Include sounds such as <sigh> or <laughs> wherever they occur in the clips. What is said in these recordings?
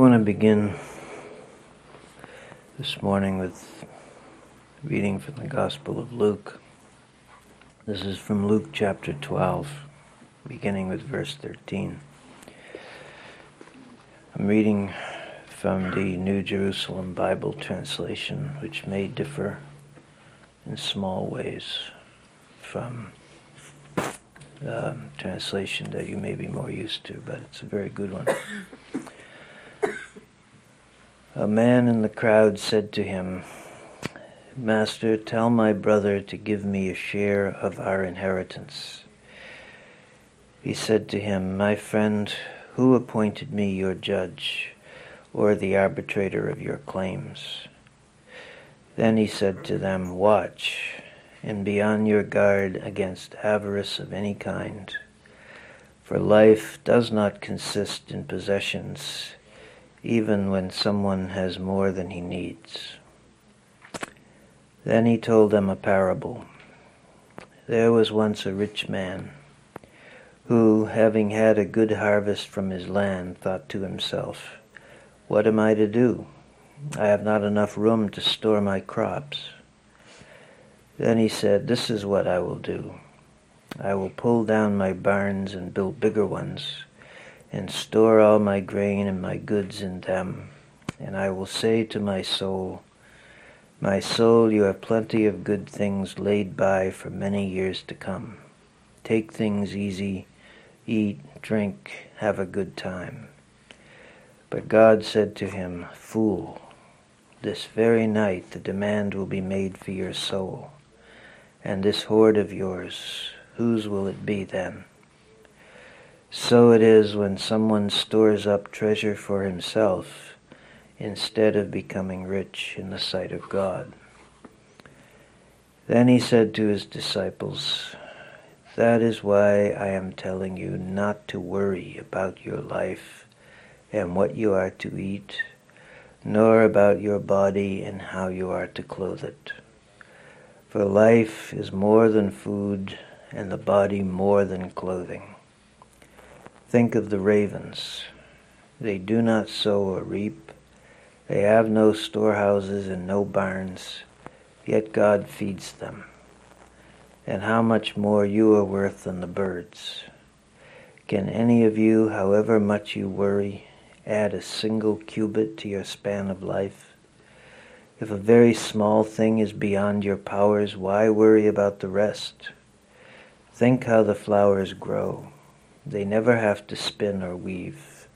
I want to begin this morning with reading from the Gospel of Luke. This is from Luke chapter 12, beginning with verse 13. I'm reading from the New Jerusalem Bible translation, which may differ in small ways from the translation that you may be more used to, but it's a very good one. A man in the crowd said to him, Master, tell my brother to give me a share of our inheritance. He said to him, My friend, who appointed me your judge or the arbitrator of your claims? Then he said to them, Watch and be on your guard against avarice of any kind, for life does not consist in possessions even when someone has more than he needs. Then he told them a parable. There was once a rich man who, having had a good harvest from his land, thought to himself, What am I to do? I have not enough room to store my crops. Then he said, This is what I will do. I will pull down my barns and build bigger ones and store all my grain and my goods in them. And I will say to my soul, My soul, you have plenty of good things laid by for many years to come. Take things easy, eat, drink, have a good time. But God said to him, Fool, this very night the demand will be made for your soul. And this hoard of yours, whose will it be then? So it is when someone stores up treasure for himself instead of becoming rich in the sight of God. Then he said to his disciples, That is why I am telling you not to worry about your life and what you are to eat, nor about your body and how you are to clothe it. For life is more than food, and the body more than clothing. Think of the ravens. They do not sow or reap. They have no storehouses and no barns, yet God feeds them. And how much more you are worth than the birds. Can any of you, however much you worry, add a single cubit to your span of life? If a very small thing is beyond your powers, why worry about the rest? Think how the flowers grow. They never have to spin or weave.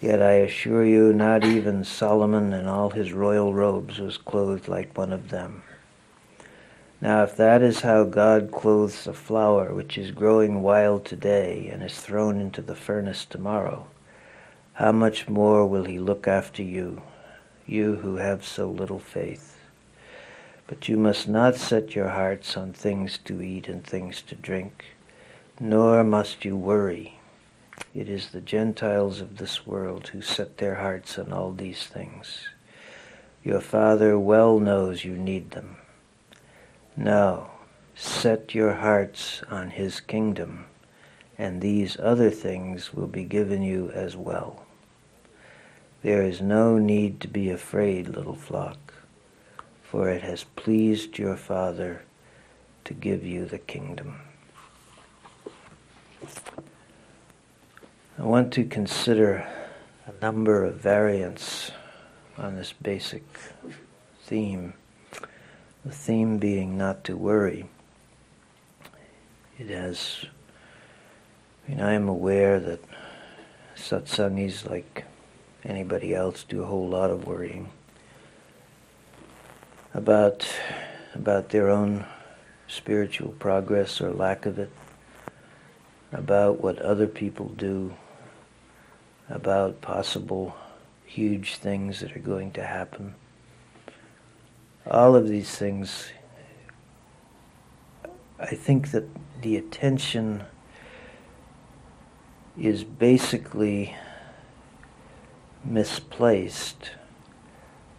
Yet I assure you, not even Solomon in all his royal robes was clothed like one of them. Now, if that is how God clothes a flower which is growing wild today and is thrown into the furnace tomorrow, how much more will he look after you, you who have so little faith? But you must not set your hearts on things to eat and things to drink nor must you worry. It is the Gentiles of this world who set their hearts on all these things. Your Father well knows you need them. Now, set your hearts on His kingdom, and these other things will be given you as well. There is no need to be afraid, little flock, for it has pleased your Father to give you the kingdom. I want to consider a number of variants on this basic theme. The theme being not to worry. It has, I mean, I am aware that satsangis, like anybody else, do a whole lot of worrying about about their own spiritual progress or lack of it about what other people do, about possible huge things that are going to happen. All of these things, I think that the attention is basically misplaced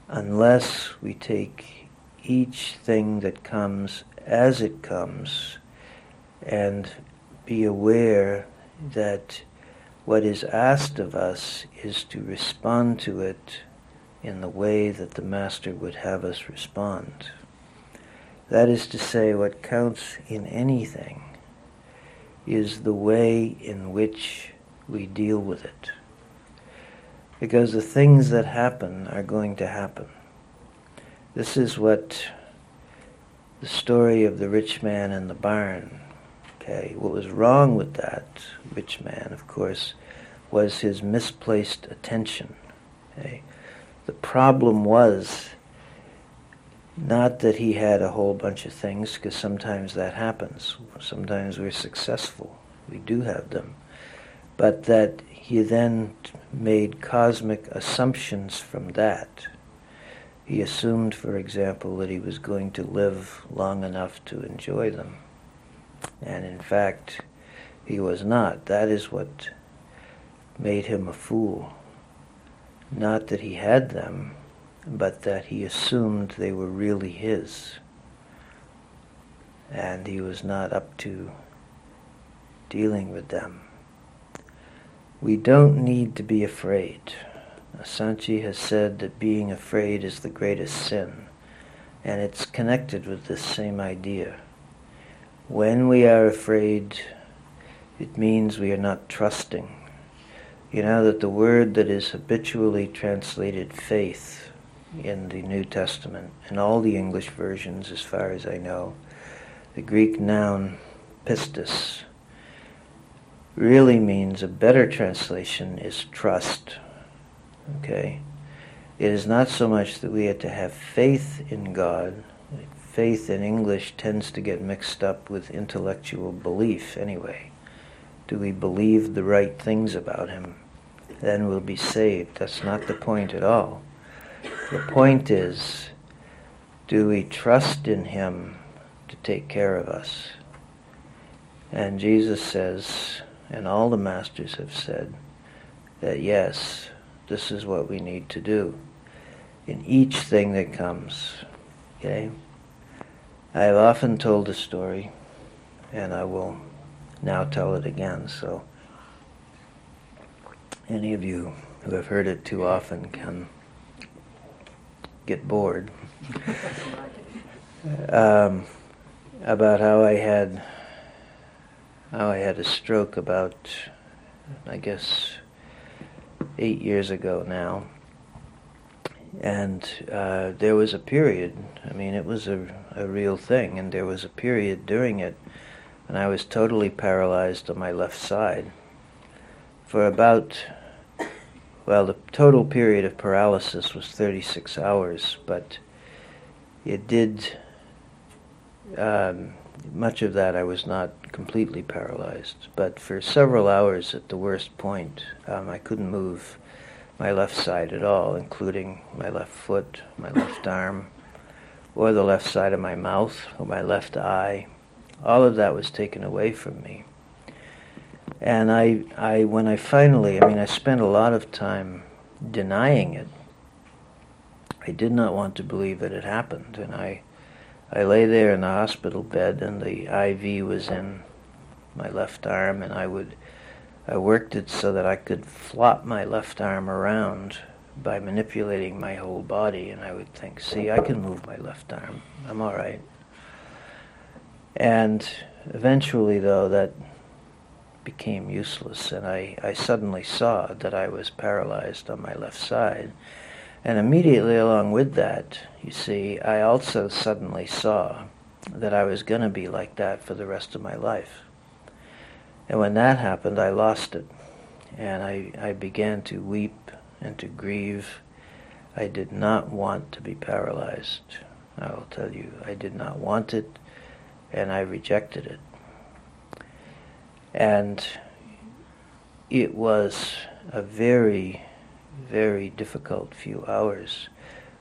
unless we take each thing that comes as it comes and be aware that What is asked of us is to respond to it in the way that the Master would have us respond. That is to say, what counts in anything is the way in which we deal with it. Because the things that happen are going to happen. This is what the story of the rich man and the barn. Okay, what was wrong with that rich man, of course, was his misplaced attention. Okay? The problem was not that he had a whole bunch of things, because sometimes that happens. Sometimes we're successful. We do have them. But that he then made cosmic assumptions from that. He assumed, for example, that he was going to live long enough to enjoy them. And in fact, he was not. That is what made him a fool. Not that he had them, but that he assumed they were really his. And he was not up to dealing with them. We don't need to be afraid. Asanchi has said that being afraid is the greatest sin, and it's connected with this same idea. When we are afraid, it means we are not trusting. You know that the word that is habitually translated faith in the New Testament, in all the English versions as far as I know, the Greek noun pistis, really means a better translation is trust. Okay? It is not so much that we have to have faith in God. Faith in English tends to get mixed up with intellectual belief anyway. Do we believe the right things about Him? Then we'll be saved. That's not the point at all. The point is, do we trust in Him to take care of us? And Jesus says, and all the masters have said, that yes, this is what we need to do in each thing that comes. Okay? I have often told the story, and I will now tell it again. So, any of you who have heard it too often can get bored. <laughs> um, about how I had how I had a stroke about, I guess, eight years ago now. And uh, there was a period, I mean, it was a, a real thing, and there was a period during it and I was totally paralyzed on my left side. For about, well, the total period of paralysis was 36 hours, but it did, um, much of that I was not completely paralyzed, but for several hours at the worst point, um, I couldn't move my left side at all, including my left foot, my left <laughs> arm, or the left side of my mouth, or my left eye. All of that was taken away from me. And I, I, when I finally, I mean, I spent a lot of time denying it. I did not want to believe that it happened, and I, I lay there in the hospital bed, and the IV was in my left arm, and I would I worked it so that I could flop my left arm around by manipulating my whole body, and I would think, see, I can move my left arm. I'm all right. And eventually, though, that became useless, and I, I suddenly saw that I was paralyzed on my left side. And immediately along with that, you see, I also suddenly saw that I was going to be like that for the rest of my life. And when that happened, I lost it. And I, I began to weep and to grieve. I did not want to be paralyzed. I will tell you, I did not want it, and I rejected it. And it was a very, very difficult few hours.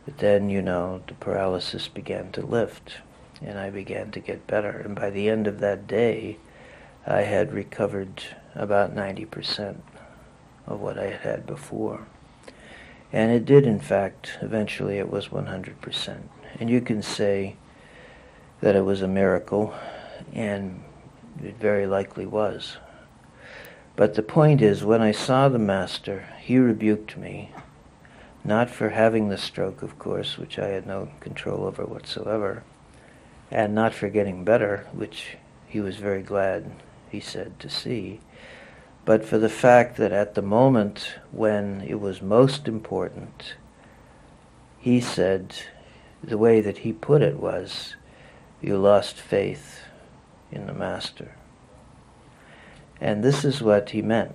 But then, you know, the paralysis began to lift, and I began to get better. And by the end of that day, I had recovered about 90% of what I had had before. And it did, in fact, eventually it was 100%. And you can say that it was a miracle, and it very likely was. But the point is, when I saw the Master, he rebuked me, not for having the stroke, of course, which I had no control over whatsoever, and not for getting better, which he was very glad, he said, to see, but for the fact that at the moment when it was most important, he said, the way that he put it was, you lost faith in the Master. And this is what he meant.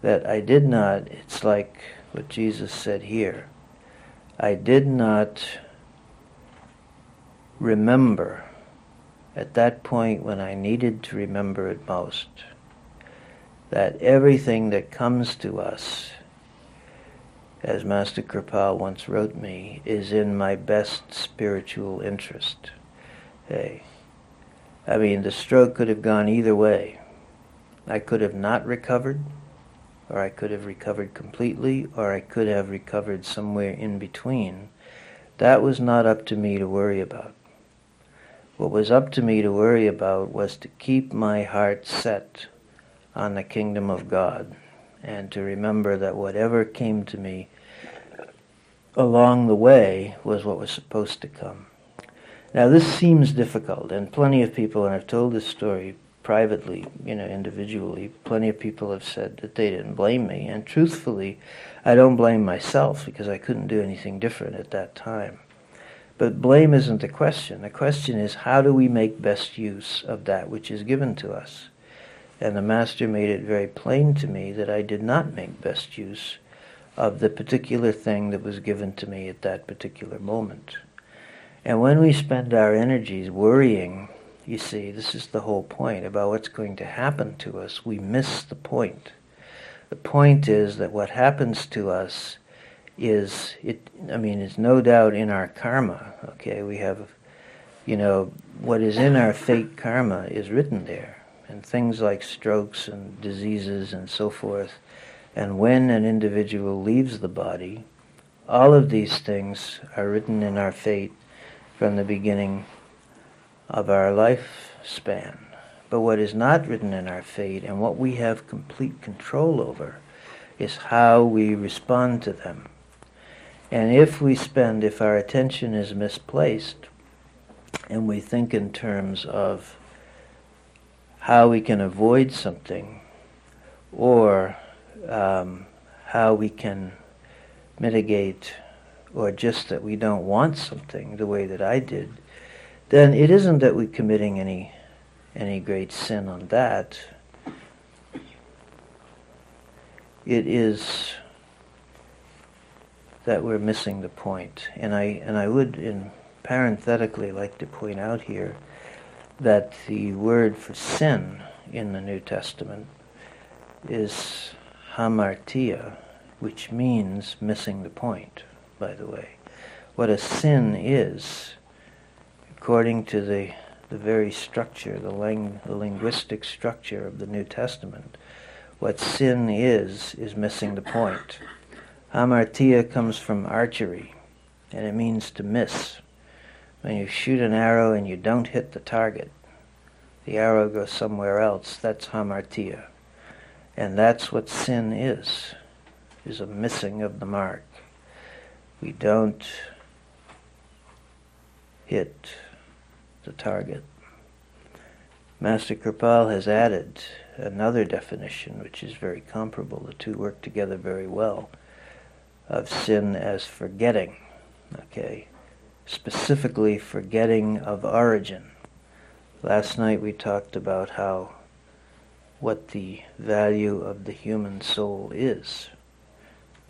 That I did not, it's like what Jesus said here, I did not remember at that point when I needed to remember it most that everything that comes to us, as Master Kirpal once wrote me, is in my best spiritual interest. Hey, I mean, the stroke could have gone either way. I could have not recovered, or I could have recovered completely, or I could have recovered somewhere in between. That was not up to me to worry about. What was up to me to worry about was to keep my heart set on the kingdom of God and to remember that whatever came to me along the way was what was supposed to come. Now this seems difficult and plenty of people, and I've told this story privately, you know, individually, plenty of people have said that they didn't blame me. And truthfully, I don't blame myself because I couldn't do anything different at that time. But blame isn't the question. The question is how do we make best use of that which is given to us? And the Master made it very plain to me that I did not make best use of the particular thing that was given to me at that particular moment. And when we spend our energies worrying, you see, this is the whole point about what's going to happen to us, we miss the point. The point is that what happens to us is, it, I mean, it's no doubt in our karma, okay? We have, you know, what is in our fate karma is written there and things like strokes and diseases and so forth. And when an individual leaves the body, all of these things are written in our fate from the beginning of our lifespan. But what is not written in our fate and what we have complete control over is how we respond to them. And if we spend, if our attention is misplaced, and we think in terms of how we can avoid something or um, how we can mitigate or just that we don't want something the way that I did, then it isn't that we're committing any any great sin on that. It is that we're missing the point. And I and I would in parenthetically like to point out here that the word for sin in the New Testament is hamartia, which means missing the point, by the way. What a sin is, according to the, the very structure, the, lang- the linguistic structure of the New Testament, what sin is, is missing the point. Hamartia comes from archery, and it means to miss. When you shoot an arrow and you don't hit the target, the arrow goes somewhere else. That's hamartia. And that's what sin is, is a missing of the mark. We don't hit the target. Master Kirpal has added another definition which is very comparable. The two work together very well of sin as forgetting. Okay, specifically forgetting of origin. Last night we talked about how what the value of the human soul is.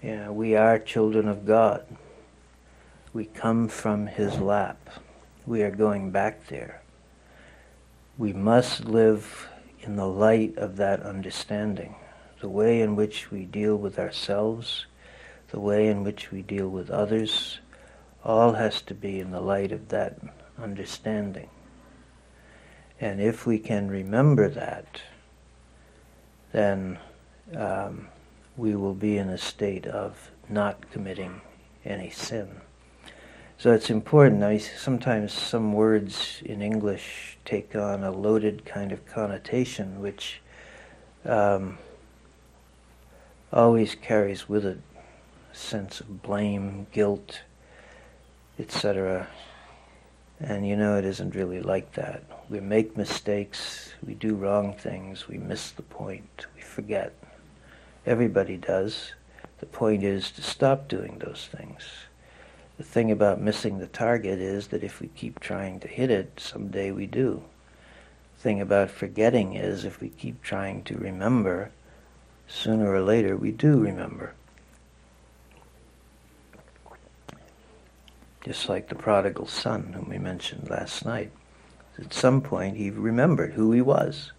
Yeah, we are children of God. We come from His lap. We are going back there. We must live in the light of that understanding. The way in which we deal with ourselves, the way in which we deal with others, all has to be in the light of that understanding. And if we can remember that, then um, we will be in a state of not committing any sin. So it's important. Now, sometimes some words in English take on a loaded kind of connotation, which um, always carries with it sense of blame, guilt, etc. And you know it isn't really like that. We make mistakes, we do wrong things, we miss the point, we forget. Everybody does. The point is to stop doing those things. The thing about missing the target is that if we keep trying to hit it, someday we do. The thing about forgetting is if we keep trying to remember, sooner or later we do remember. Just like the prodigal son whom we mentioned last night. At some point he remembered who he was.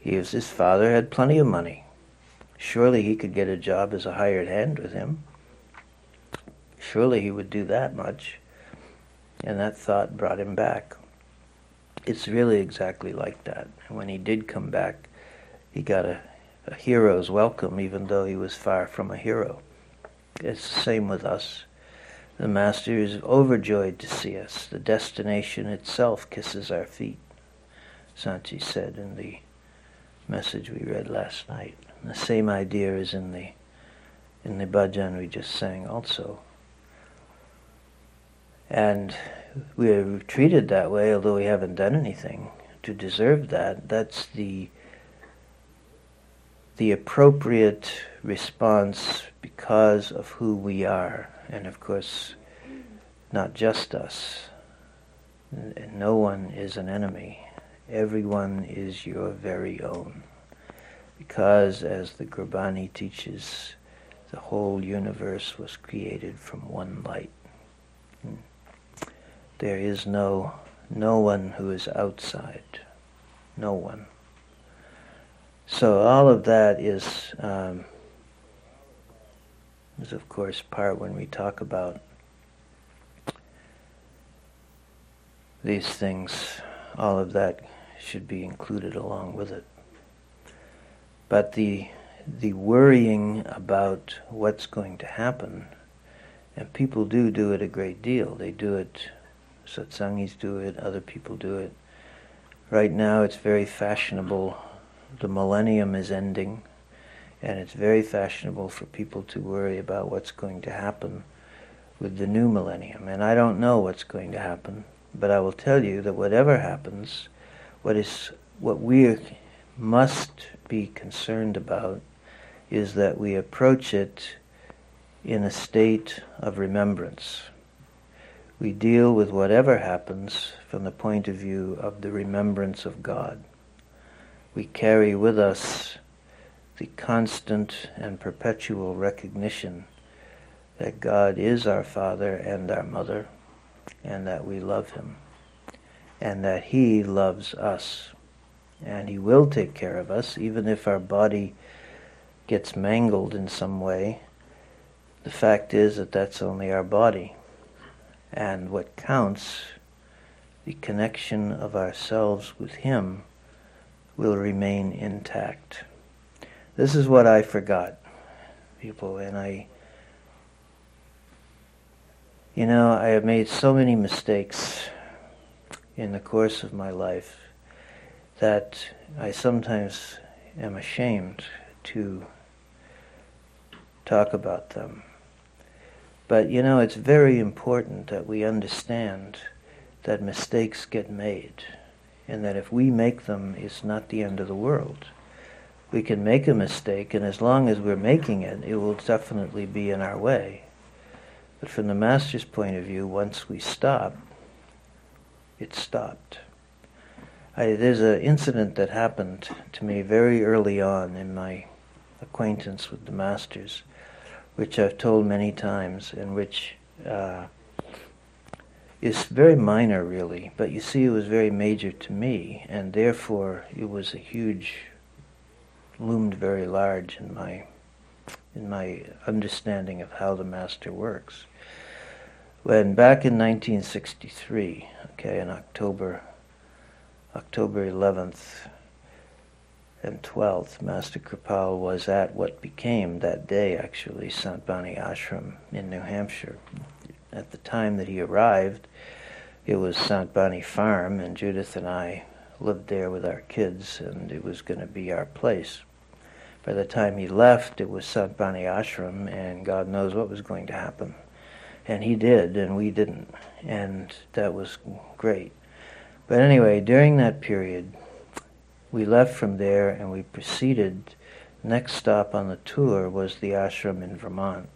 He was his father had plenty of money. Surely he could get a job as a hired hand with him. Surely he would do that much. And that thought brought him back. It's really exactly like that. And when he did come back, he got a, a hero's welcome, even though he was far from a hero. It's the same with us. The Master is overjoyed to see us. The destination itself kisses our feet, Sant Ji said in the message we read last night. The same idea is in the in the bhajan we just sang also. And we are treated that way, although we haven't done anything to deserve that. That's the the appropriate response because of who we are, and of course, not just us. No one is an enemy. Everyone is your very own because, as the Gurbani teaches, the whole universe was created from one light. Hmm. There is no no one who is outside, no one. So all of that is um, is of course part when we talk about these things. All of that should be included along with it. But the the worrying about what's going to happen, and people do do it a great deal. They do it, satsangis do it, other people do it. Right now, it's very fashionable. The millennium is ending, and it's very fashionable for people to worry about what's going to happen with the new millennium. And I don't know what's going to happen, but I will tell you that whatever happens, what is what we must be concerned about is that we approach it in a state of remembrance. We deal with whatever happens from the point of view of the remembrance of God. We carry with us the constant and perpetual recognition that God is our Father and our Mother, and that we love Him, and that He loves us and He will take care of us, even if our body gets mangled in some way. The fact is that that's only our body. And what counts, the connection of ourselves with Him, will remain intact. This is what I forgot, people, and I, you know, I have made so many mistakes in the course of my life that I sometimes am ashamed to talk about them. But you know, it's very important that we understand that mistakes get made, and that if we make them, it's not the end of the world. We can make a mistake, and as long as we're making it, it will definitely be in our way. But from the Master's point of view, once we stop, it's stopped. I, there's an incident that happened to me very early on in my acquaintance with the masters, which I've told many times, and which uh, is very minor, really. But you see, it was very major to me, and therefore it was a huge, loomed very large in my in my understanding of how the master works. When back in 1963, okay, in October October 11th and 12th, Master Kirpal was at what became that day actually Sant Bani Ashram in New Hampshire. At the time that he arrived, it was Sant Bani Farm, and Judith and I lived there with our kids, and it was going to be our place. By the time he left, it was Sant Bani Ashram, and God knows what was going to happen. And he did, and we didn't. And that was great. But anyway, during that period, we left from there and we proceeded. Next stop on the tour was the ashram in Vermont.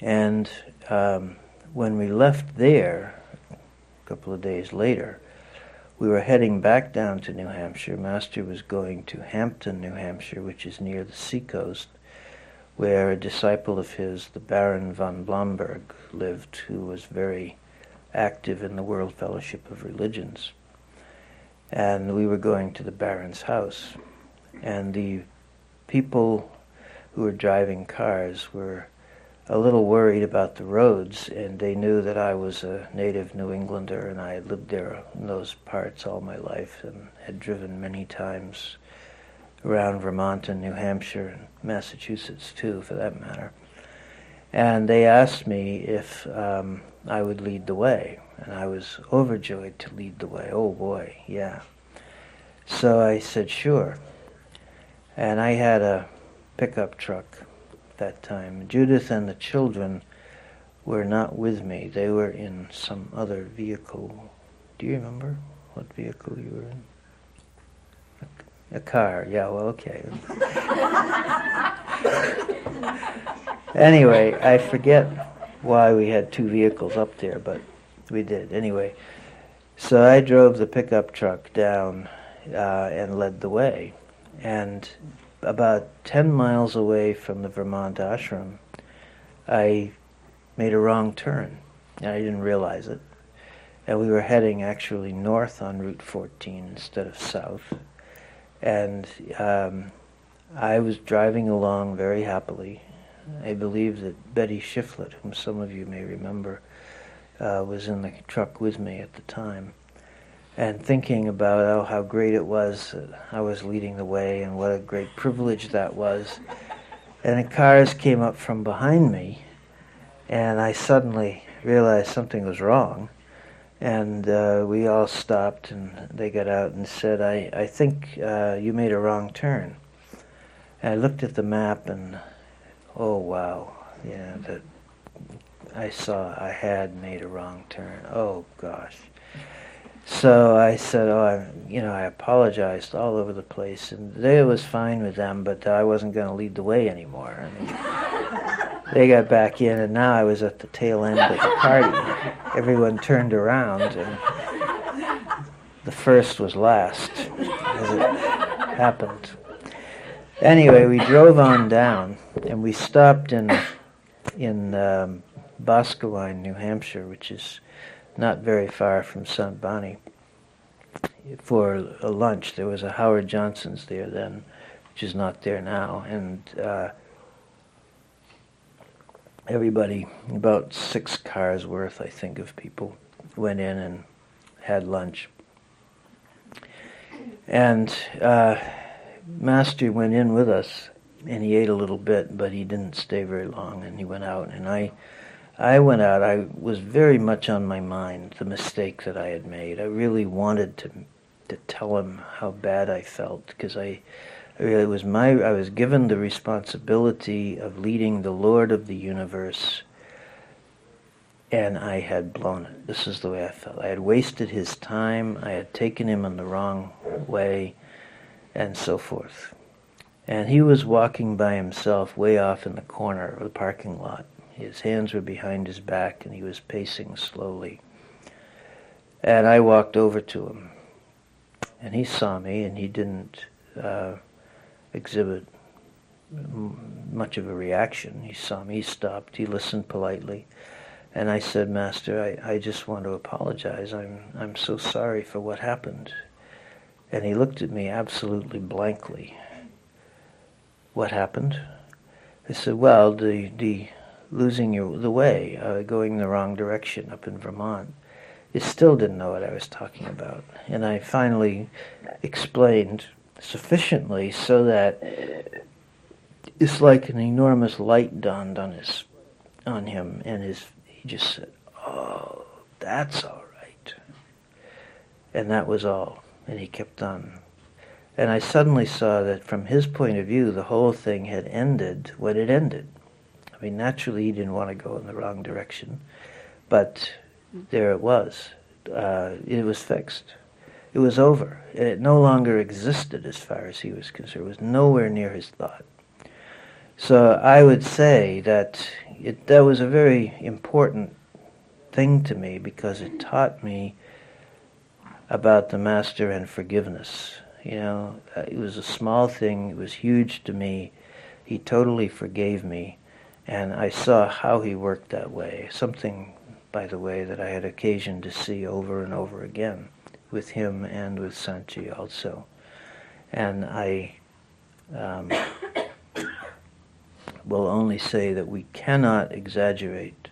And um, when we left there, a couple of days later, we were heading back down to New Hampshire. Master was going to Hampton, New Hampshire, which is near the seacoast, where a disciple of his, the Baron von Blomberg, lived, who was very active in the World Fellowship of Religions. And we were going to the Baron's house. And the people who were driving cars were a little worried about the roads, and they knew that I was a native New Englander and I had lived there in those parts all my life and had driven many times around Vermont and New Hampshire and Massachusetts too, for that matter. And they asked me if um, I would lead the way, and I was overjoyed to lead the way. Oh boy, yeah. So I said, sure. And I had a pickup truck that time. Judith and the children were not with me. They were in some other vehicle. Do you remember what vehicle you were in? A, a car. Yeah, well, okay. <laughs> anyway, I forget why we had two vehicles up there, but we did. Anyway, so I drove the pickup truck down uh, and led the way. And about 10 miles away from the Vermont ashram, I made a wrong turn. And I didn't realize it. And we were heading actually north on Route 14 instead of south. And um, I was driving along very happily. I believe that Betty Shiflett, whom some of you may remember, uh, was in the truck with me at the time and thinking about oh, how great it was I was leading the way and what a great privilege that was. And the cars came up from behind me, and I suddenly realized something was wrong. And uh, we all stopped, and they got out and said, I, I think uh, you made a wrong turn. And I looked at the map, and oh, wow, yeah, that I saw I had made a wrong turn. Oh, gosh. So I said, "Oh, I, you know, I apologized all over the place, and they was fine with them, but I wasn't going to lead the way anymore." I mean, <laughs> they got back in, and now I was at the tail end of the party. Everyone turned around, and the first was last, as it happened. Anyway, we drove on down, and we stopped in in um, Boscawen, New Hampshire, which is not very far from Sant Bani, for a lunch. There was a Howard Johnson's there then, which is not there now, and uh, everybody, about six cars worth, I think, of people went in and had lunch. And uh, Master went in with us, and he ate a little bit, but he didn't stay very long, and he went out, and I I went out, I was very much on my mind, the mistake that I had made. I really wanted to to tell him how bad I felt because I, I really was my I was given the responsibility of leading the Lord of the universe and I had blown it. This is the way I felt. I had wasted his time, I had taken him in the wrong way, and so forth. And he was walking by himself way off in the corner of the parking lot. His hands were behind his back and he was pacing slowly. And I walked over to him. And he saw me and he didn't uh, exhibit much of a reaction. He saw me, he stopped, he listened politely. And I said, Master, I, I just want to apologize. I'm, I'm so sorry for what happened. And he looked at me absolutely blankly. What happened? I said, well, the, the losing your, the way, uh, going the wrong direction up in Vermont. You still didn't know what I was talking about. And I finally explained sufficiently so that it's like an enormous light dawned on his on him and his he just said, Oh, that's all right. And that was all. And he kept on. And I suddenly saw that from his point of view, the whole thing had ended when it ended. I mean, naturally, he didn't want to go in the wrong direction. But there it was. Uh, it was fixed. It was over. It no longer existed as far as he was concerned. It was nowhere near his thought. So I would say that it, that was a very important thing to me because it taught me about the Master and forgiveness. You know, uh, it was a small thing, it was huge to me. He totally forgave me, and I saw how he worked that way. Something, by the way, that I had occasion to see over and over again with him and with Sant Ji also. And I um, <coughs> will only say that we cannot exaggerate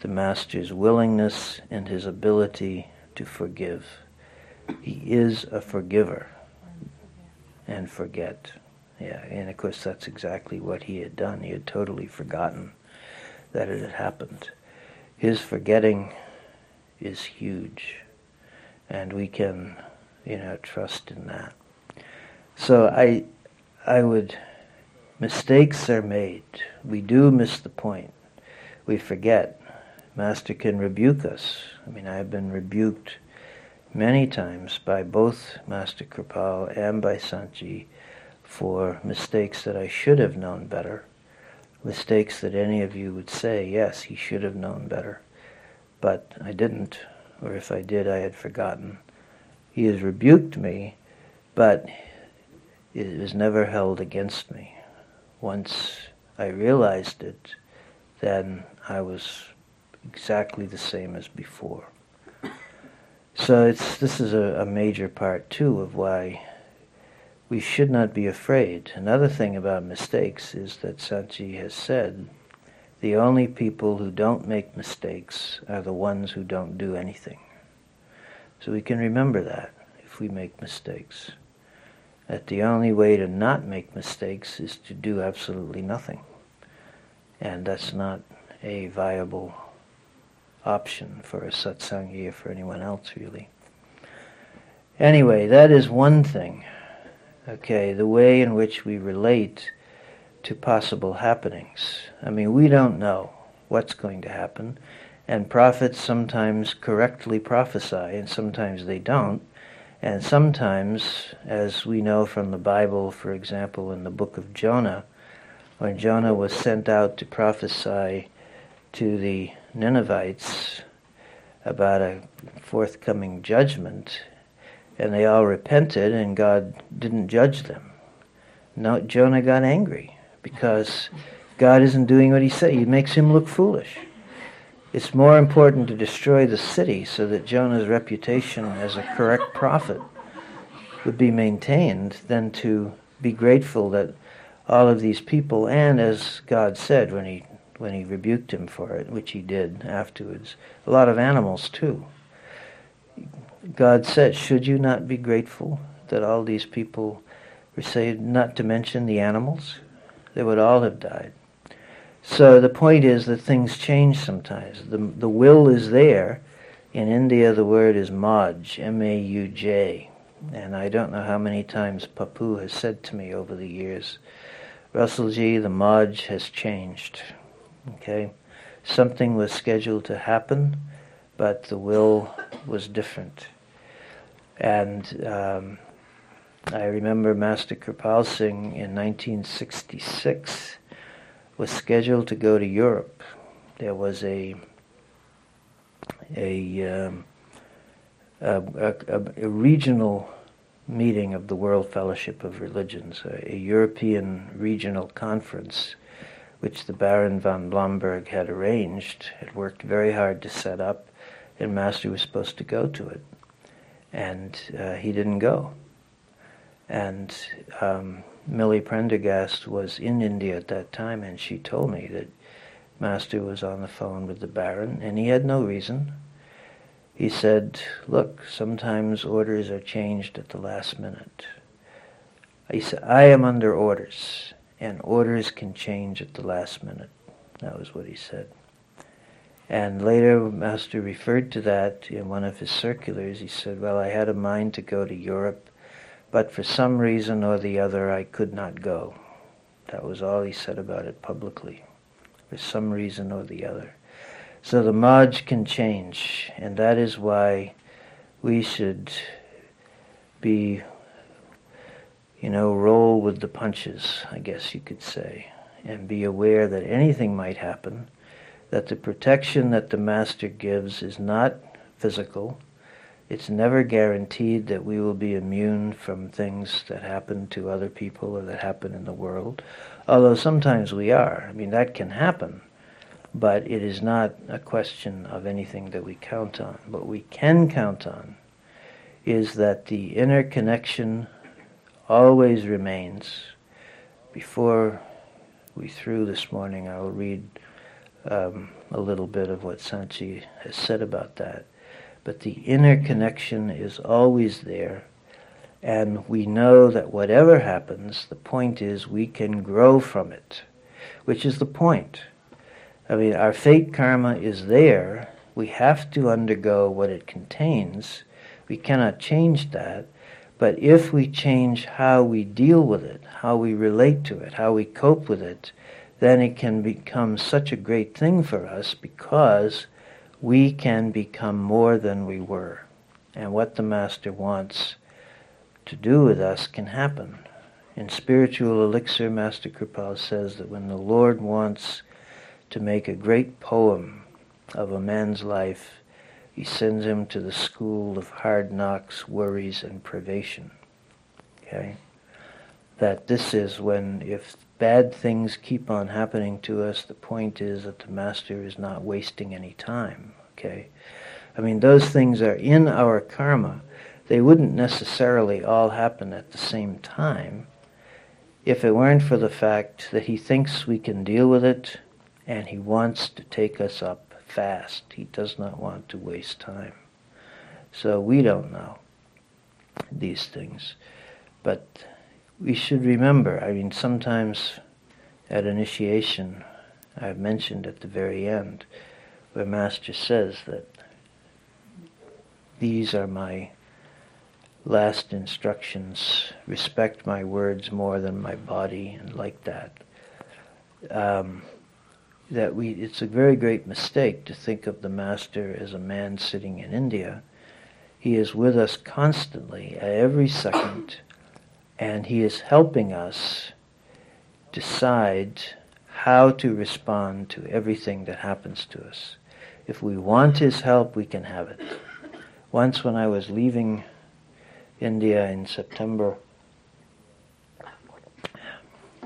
the Master's willingness and his ability to forgive. He is a forgiver and forget. Yeah, and of course that's exactly what he had done. He had totally forgotten that it had happened. His forgetting is huge, and we can, you know, trust in that. So I, I would, mistakes are made. We do miss the point. We forget. Master can rebuke us. I mean, I have been rebuked many times by both Master Kirpal and by Sant Ji for mistakes that I should have known better, mistakes that any of you would say, yes, he should have known better, but I didn't, or if I did, I had forgotten. He has rebuked me, but it was never held against me. Once I realized it, then I was exactly the same as before. So it's, this is a, a major part too of why we should not be afraid. Another thing about mistakes is that Sant Ji has said the only people who don't make mistakes are the ones who don't do anything. So we can remember that if we make mistakes. That the only way to not make mistakes is to do absolutely nothing. And that's not a viable option for a satsangi or for anyone else really. Anyway, that is one thing. Okay, the way in which we relate to possible happenings. I mean, we don't know what's going to happen, and prophets sometimes correctly prophesy, and sometimes they don't. And sometimes, as we know from the Bible, for example, in the book of Jonah, when Jonah was sent out to prophesy to the Ninevites about a forthcoming judgment, and they all repented, and God didn't judge them. Now Jonah got angry because God isn't doing what he said. He makes him look foolish. It's more important to destroy the city so that Jonah's reputation as a correct prophet would be maintained than to be grateful that all of these people, and as God said when he when he rebuked him for it, which he did afterwards. A lot of animals, too. God said, Should you not be grateful that all these people were saved, not to mention the animals? They would all have died. So the point is that things change sometimes. The, the will is there. In India, the word is mauj, M-A-U-J. And I don't know how many times Pappu has said to me over the years, Russell Ji, the mauj has changed. Okay? Something was scheduled to happen, but the will was different. And um, I remember Master Kirpal Singh in 1966 was scheduled to go to Europe. There was a a, um, a, a, a, regional meeting of the World Fellowship of Religions, a, a European regional conference which the Baron von Blomberg had arranged, had worked very hard to set up, and Master was supposed to go to it. And uh, he didn't go. And um, Millie Prendergast was in India at that time, and she told me that Master was on the phone with the Baron, and he had no reason. He said, Look, sometimes orders are changed at the last minute. He said, I am under orders and orders can change at the last minute. That was what he said. And later, Master referred to that in one of his circulars. He said, Well, I had a mind to go to Europe, but for some reason or the other, I could not go. That was all he said about it publicly, for some reason or the other. So the Mauj can change, and that is why we should be, you know, roll with the punches, I guess you could say, and be aware that anything might happen that the protection that the Master gives is not physical. It's never guaranteed that we will be immune from things that happen to other people or that happen in the world, although sometimes we are. I mean, that can happen, but it is not a question of anything that we count on. What we can count on is that the inner connection always remains. Before we through this morning, I will read um, a little bit of what Sant Ji has said about that. But the inner connection is always there, and we know that whatever happens, the point is we can grow from it, which is the point. I mean, our fate karma is there. We have to undergo what it contains. We cannot change that. But if we change how we deal with it, how we relate to it, how we cope with it, then it can become such a great thing for us because we can become more than we were. And what the Master wants to do with us can happen. In Spiritual Elixir, Master Kirpal says that when the Lord wants to make a great poem of a man's life, he sends him to the school of hard knocks, worries, and privation. Okay? That this is when, if bad things keep on happening to us, the point is that the Master is not wasting any time. Okay? I mean, those things are in our karma. They wouldn't necessarily all happen at the same time if it weren't for the fact that he thinks we can deal with it and he wants to take us up fast. He does not want to waste time. So we don't know these things. But we should remember, I mean, sometimes at initiation, I've mentioned at the very end, where Master says that these are my last instructions. Respect my words more than my body, and like that. Um, that we, it's a very great mistake to think of the Master as a man sitting in India. He is with us constantly, every second and he is helping us decide how to respond to everything that happens to us. If we want his help, we can have it. Once when I was leaving India in September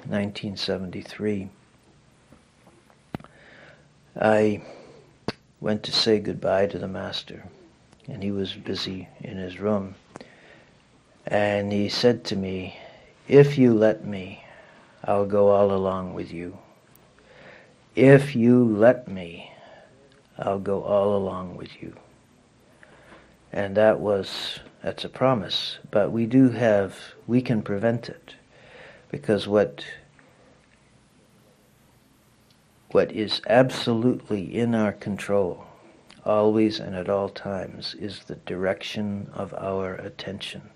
1973, I went to say goodbye to the master, and he was busy in his room. And he said to me, If you let me, I'll go all along with you. If you let me, I'll go all along with you. And that was, that's a promise. But we do have, we can prevent it. Because what, what is absolutely in our control, always and at all times, is the direction of our attention.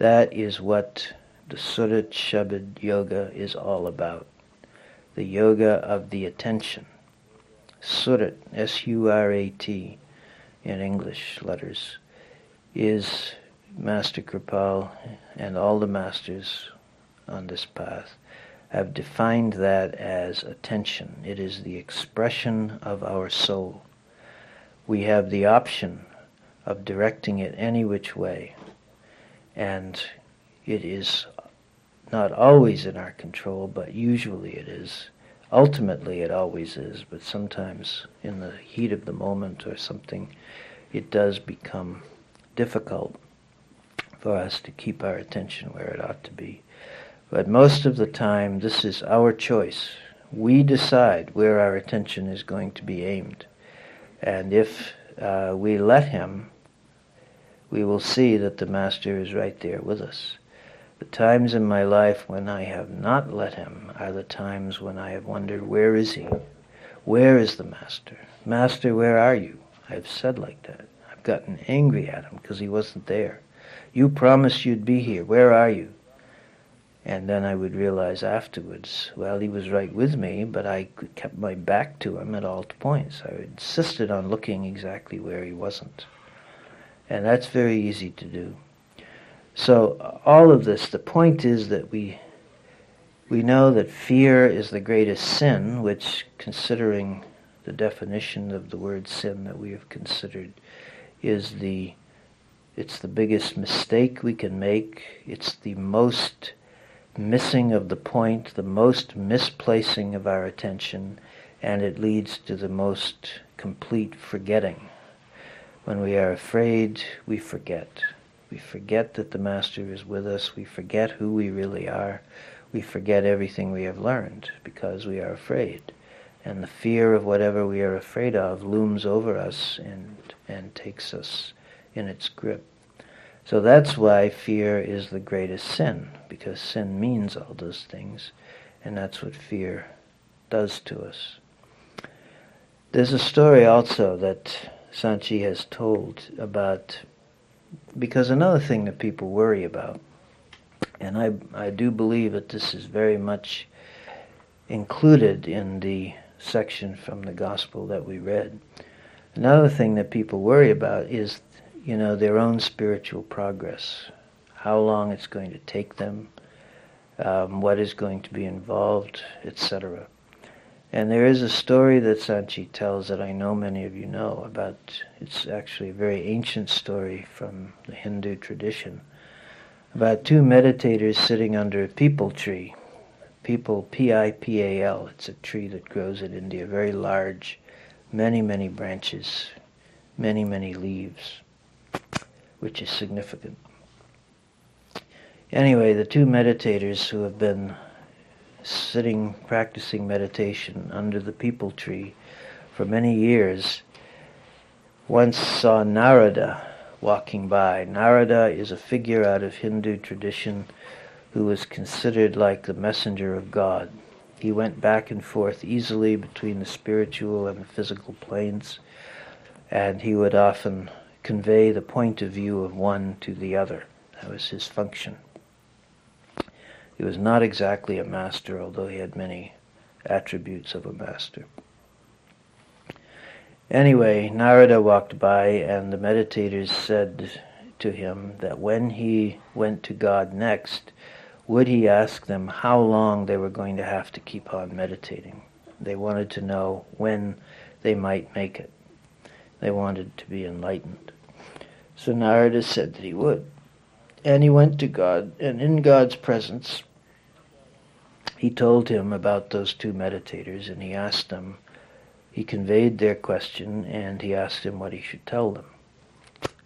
That is what the Surat Shabad Yoga is all about. The yoga of the attention. Surat, S-U-R-A-T, in English letters, is Master Kirpal and all the masters on this path have defined that as attention. It is the expression of our soul. We have the option of directing it any which way. And it is not always in our control, but usually it is. Ultimately, it always is, but sometimes in the heat of the moment or something, it does become difficult for us to keep our attention where it ought to be. But most of the time, this is our choice. We decide where our attention is going to be aimed. And if uh, we let Him, we will see that the Master is right there with us. The times in my life when I have not let him are the times when I have wondered, where is he? Where is the master? Master, where are you? I've said like that. I've gotten angry at him because he wasn't there. You promised you'd be here. Where are you? And then I would realize afterwards, well, he was right with me, but I kept my back to him at all points. I insisted on looking exactly where he wasn't. And that's very easy to do. So all of this, the point is that we we know that fear is the greatest sin, which, considering the definition of the word sin that we have considered, is the it's the biggest mistake we can make. It's the most missing of the point, the most misplacing of our attention, and it leads to the most complete forgetting. When we are afraid, we forget. We forget that the Master is with us. We forget who we really are. We forget everything we have learned because we are afraid. And the fear of whatever we are afraid of looms over us and, and takes us in its grip. So that's why fear is the greatest sin, because sin means all those things, and that's what fear does to us. There's a story also that Sant Ji has told about, because another thing that people worry about, and I, I do believe that this is very much included in the section from the gospel that we read. Another thing that people worry about is you know, their own spiritual progress, how long it's going to take them, um, what is going to be involved, etc. And there is a story that Sant Ji tells that I know many of you know about. It's actually a very ancient story from the Hindu tradition about two meditators sitting under a peepal tree. Peepal, P-I-P-A-L. It's a tree that grows in India, very large, many, many branches, many, many leaves which is significant. Anyway, the two meditators who have been sitting practicing meditation under the peepal tree for many years once saw Narada walking by. Narada is a figure out of Hindu tradition who was considered like the messenger of God. He went back and forth easily between the spiritual and the physical planes, and he would often convey the point of view of one to the other. That was his function. He was not exactly a master, although he had many attributes of a master. Anyway, Narada walked by, and the meditators said to him that when he went to God next, would he ask them how long they were going to have to keep on meditating. They wanted to know when they might make it. They wanted to be enlightened. So Narada said that he would. And he went to God, and in God's presence, he told him about those two meditators, and he asked them, he conveyed their question, and he asked him what he should tell them.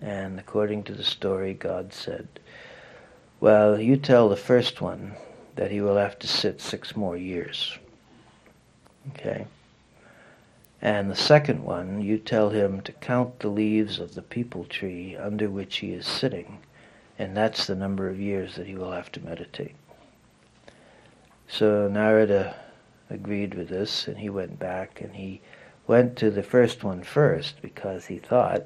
And according to the story, God said, Well, you tell the first one that he will have to sit six more years. Okay? And the second one, you tell him to count the leaves of the peepal tree under which he is sitting, and that's the number of years that he will have to meditate. So Narada agreed with this, and he went back, and he went to the first one first because he thought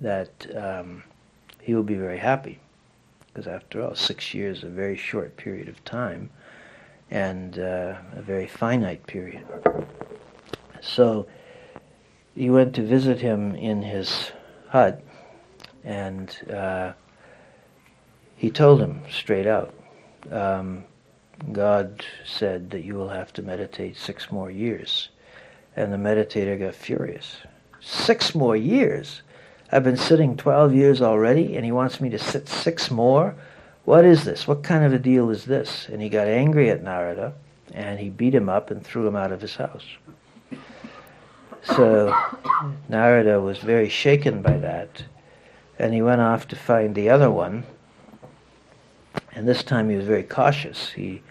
that um, he would be very happy. Because after all, six years is a very short period of time, and uh, a very finite period. So he went to visit him in his hut, and uh, he told him straight out, um, God said that you will have to meditate six more years. And the meditator got furious. Six more years? I've been sitting 12 years already, and he wants me to sit six more? What is this? What kind of a deal is this? And he got angry at Narada, and he beat him up and threw him out of his house. So Narada was very shaken by that, and he went off to find the other one. And this time he was very cautious. He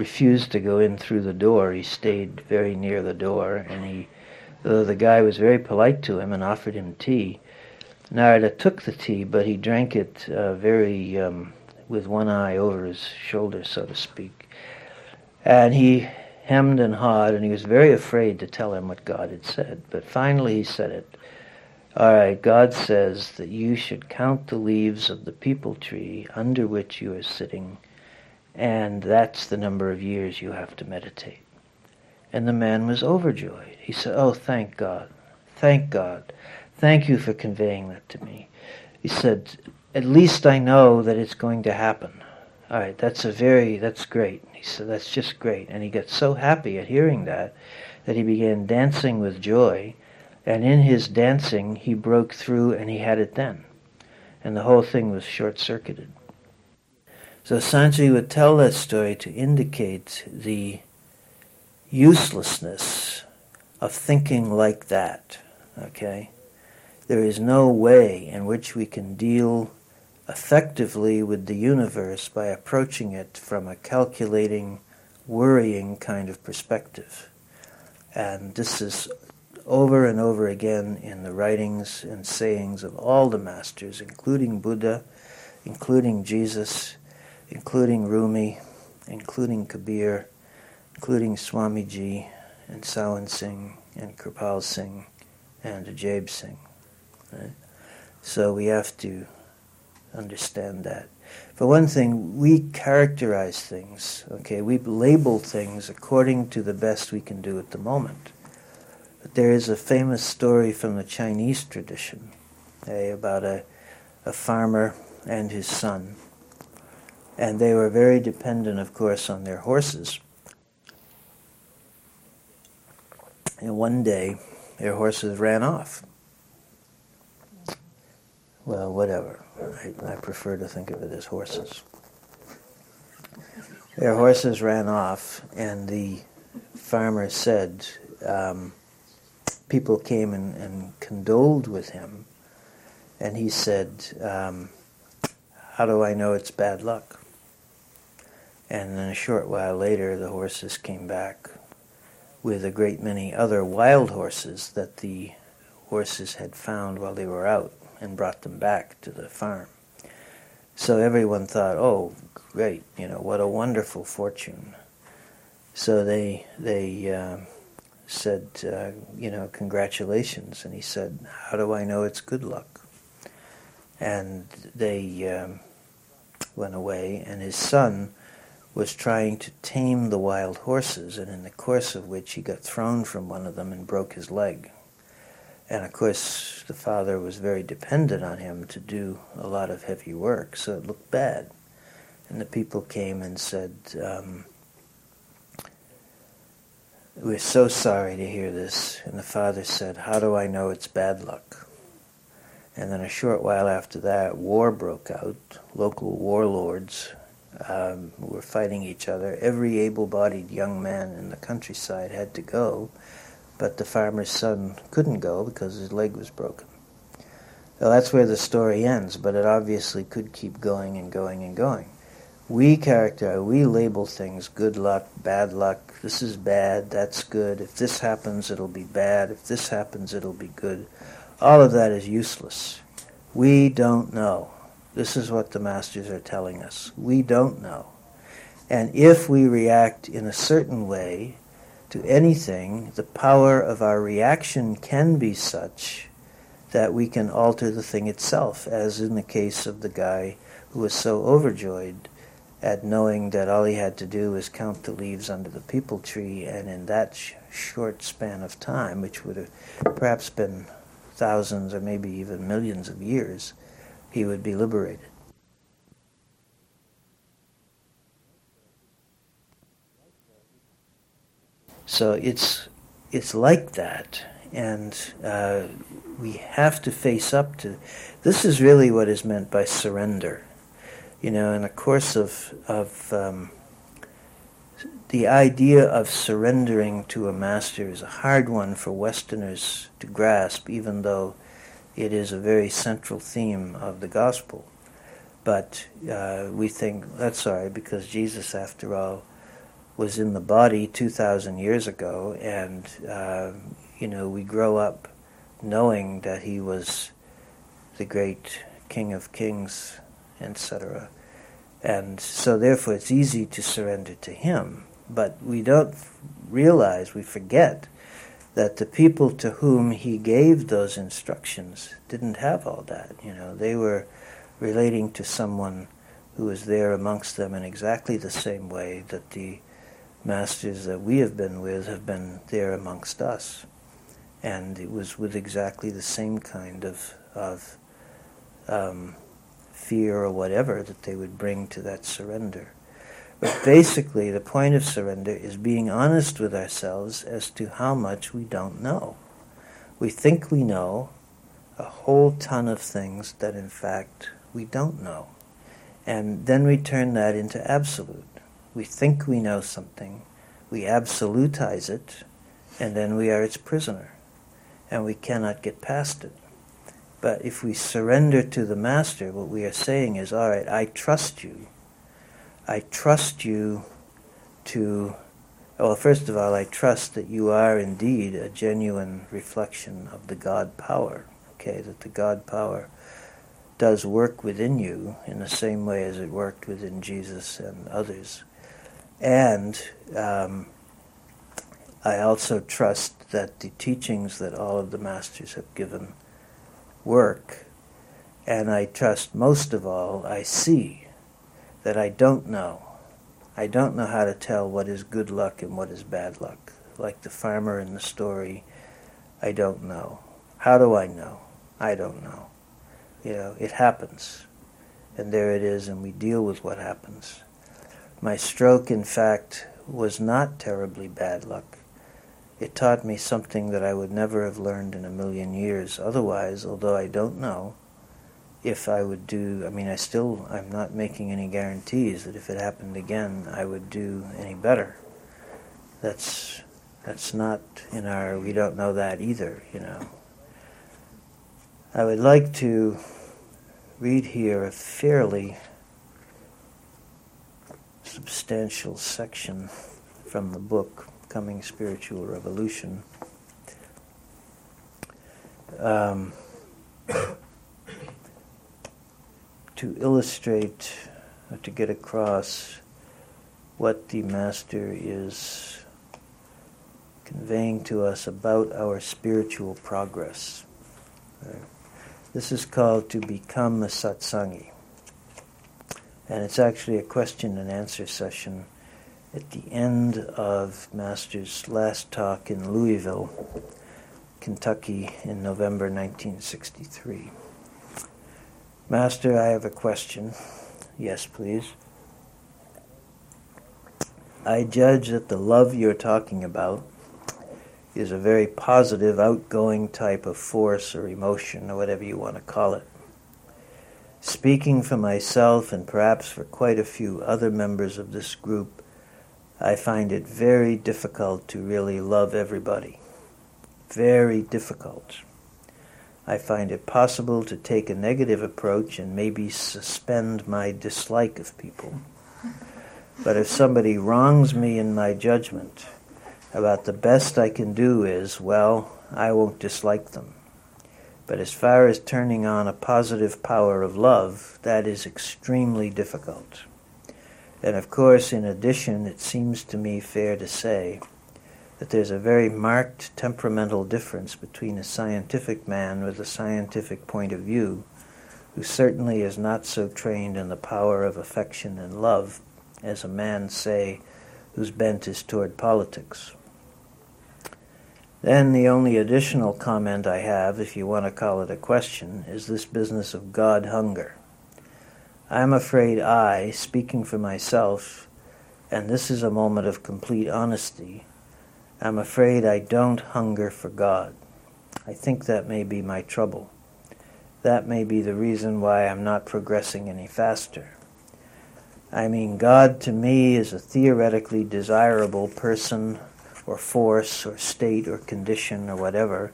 refused to go in through the door. He stayed very near the door, and he, the guy was very polite to him and offered him tea, Narada took the tea, but he drank it uh, very um, with one eye over his shoulder, so to speak. And he hemmed and hawed, and he was very afraid to tell him what God had said. But finally he said it. All right, God says that you should count the leaves of the peepal tree under which you are sitting, and that's the number of years you have to meditate. And the man was overjoyed. He said, Oh, thank God. Thank God. Thank you for conveying that to me. He said, At least I know that it's going to happen. All right, that's a very, that's great. He said, That's just great. And he got so happy at hearing that that he began dancing with joy and in his dancing, he broke through and he had it then. And the whole thing was short circuited. So Sant Ji would tell that story to indicate the uselessness of thinking like that. Okay? There is no way in which we can deal effectively with the universe by approaching it from a calculating, worrying kind of perspective. And this is over and over again in the writings and sayings of all the masters, including Buddha, including Jesus, including Rumi, including Kabir, including Swamiji and Sawan Singh and Kirpal Singh and Ajaib Singh. Right? So we have to understand that. For one thing, we characterize things, okay? We label things according to the best we can do at the moment. But there is a famous story from the Chinese tradition eh, about a, a farmer and his son. And they were very dependent, of course, on their horses. And one day, their horses ran off. Well, whatever. I, I prefer to think of it as horses. Their horses ran off, and the farmer said, um, people came and, and condoled with him, and he said, um, How do I know it's bad luck? And then a short while later, the horses came back with a great many other wild horses that the horses had found while they were out and brought them back to the farm. So everyone thought, oh, great, you know, what a wonderful fortune. So they, they, uh, said, uh, you know, congratulations. And he said, how do I know it's good luck? And they um, went away, and his son was trying to tame the wild horses, and in the course of which he got thrown from one of them and broke his leg. And of course, the father was very dependent on him to do a lot of heavy work, so it looked bad. And the people came and said, um, we're so sorry to hear this. And the father said, How do I know it's bad luck? And then a short while after that, war broke out. Local warlords um, were fighting each other. Every able bodied young man in the countryside had to go, but the farmer's son couldn't go because his leg was broken. Well, that's where the story ends, but it obviously could keep going and going and going we characterize, we label things good luck, bad luck, this is bad, that's good, if this happens, it'll be bad, if this happens, it'll be good. All of that is useless. We don't know. This is what the masters are telling us. We don't know. And if we react in a certain way to anything, the power of our reaction can be such that we can alter the thing itself, as in the case of the guy who was so overjoyed at knowing that all he had to do was count the leaves under the peepal tree, and in that sh- short span of time, which would have perhaps been thousands or maybe even millions of years, he would be liberated. So it's it's like that, and uh, we have to face up to. This is really what is meant by surrender you know, in the course of, of um, the idea of surrendering to a master is a hard one for Westerners to grasp, even though it is a very central theme of the gospel. But uh, we think that's sorry because Jesus, after all, was in the body 2,000 years ago, and uh, you know we grow up knowing that he was the great King of Kings etc. And so therefore it's easy to surrender to him. But we don't realize, we forget that the people to whom he gave those instructions didn't have all that. You know, they were relating to someone who was there amongst them in exactly the same way that the masters that we have been with have been there amongst us. And it was with exactly the same kind of, of um, fear or whatever that they would bring to that surrender. But basically, the point of surrender is being honest with ourselves as to how much we don't know. We think we know a whole ton of things that in fact we don't know. And then we turn that into absolute. We think we know something, we absolutize it, and then we are its prisoner. And we cannot get past it. But if we surrender to the Master, what we are saying is, all right, I trust you I trust you to, well, first of all, I trust that you are indeed a genuine reflection of the God power, okay, that the God power does work within you in the same way as it worked within Jesus and others. And um, I also trust that the teachings that all of the masters have given work. And I trust most of all, I see that I don't know. I don't know how to tell what is good luck and what is bad luck. Like the farmer in the story, I don't know. How do I know? I don't know. You know, it happens. And there it is, and we deal with what happens. My stroke, in fact, was not terribly bad luck. It taught me something that I would never have learned in a million years otherwise, although I don't know if I would do, I mean, I still, I'm not making any guarantees that if it happened again, I would do any better. That's, that's not in our, we don't know that either, you know. I would like to read here a fairly substantial section from the book, Coming Spiritual Revolution. Um, to illustrate, or to get across what the Master is conveying to us about our spiritual progress. This is called to become a satsangi. And it's actually a question and answer session at the end of Master's last talk in Louisville, Kentucky in November 1963. Master, I have a question. Yes, please. I judge that the love you're talking about is a very positive, outgoing type of force or emotion, or whatever you want to call it. Speaking for myself and perhaps for quite a few other members of this group, I find it very difficult to really love everybody. Very difficult. I find it possible to take a negative approach and maybe suspend my dislike of people. But if somebody wrongs me in my judgment, about the best I can do is, well, I won't dislike them. But as far as turning on a positive power of love, that is extremely difficult. And of course, in addition, it seems to me fair to say that there's a very marked temperamental difference between a scientific man with a scientific point of view, who certainly is not so trained in the power of affection and love as a man, say, whose bent is toward politics. Then the only additional comment I have, if you want to call it a question, is this business of God hunger. I'm afraid I, speaking for myself, and this is a moment of complete honesty, I'm afraid I don't hunger for God. I think that may be my trouble. That may be the reason why I'm not progressing any faster. I mean, God to me is a theoretically desirable person or force or state or condition or whatever.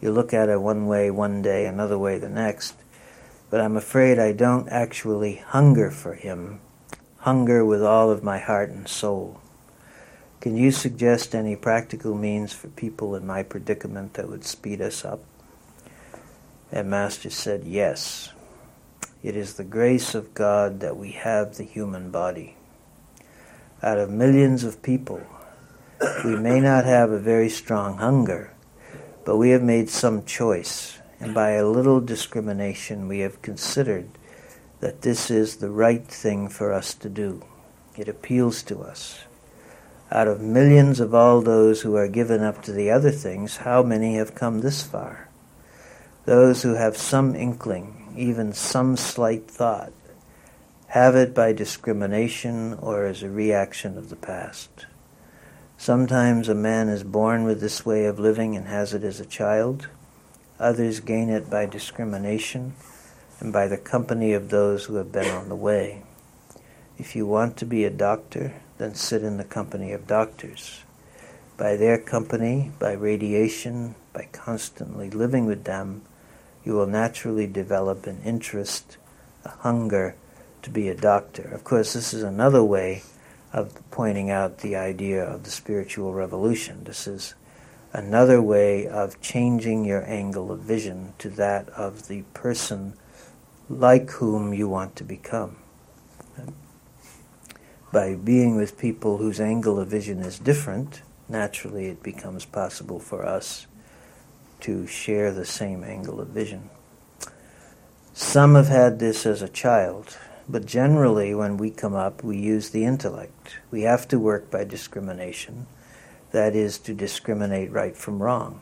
You look at it one way one day, another way the next. But I'm afraid I don't actually hunger for Him, hunger with all of my heart and soul. Can you suggest any practical means for people in my predicament that would speed us up? And Master said, Yes. It is the grace of God that we have the human body. out of millions of people, we may not have a very strong hunger, but we have made some choice, and by a little discrimination, we have considered that this is the right thing for us to do. It appeals to us. Out of millions of all those who are given up to the other things, how many have come this far? Those who have some inkling, even some slight thought, have it by discrimination or as a reaction of the past. Sometimes a man is born with this way of living and has it as a child. Others gain it by discrimination and by the company of those who have been on the way. If you want to be a doctor, then sit in the company of doctors. By their company, by radiation, by constantly living with them, you will naturally develop an interest, a hunger to be a doctor. Of course, this is another way of pointing out the idea of the spiritual revolution. This is another way of changing your angle of vision to that of the person like whom you want to become. By being with people whose angle of vision is different, naturally it becomes possible for us to share the same angle of vision. Some have had this as a child, but generally when we come up, we use the intellect. We have to work by discrimination, that is, to discriminate right from wrong.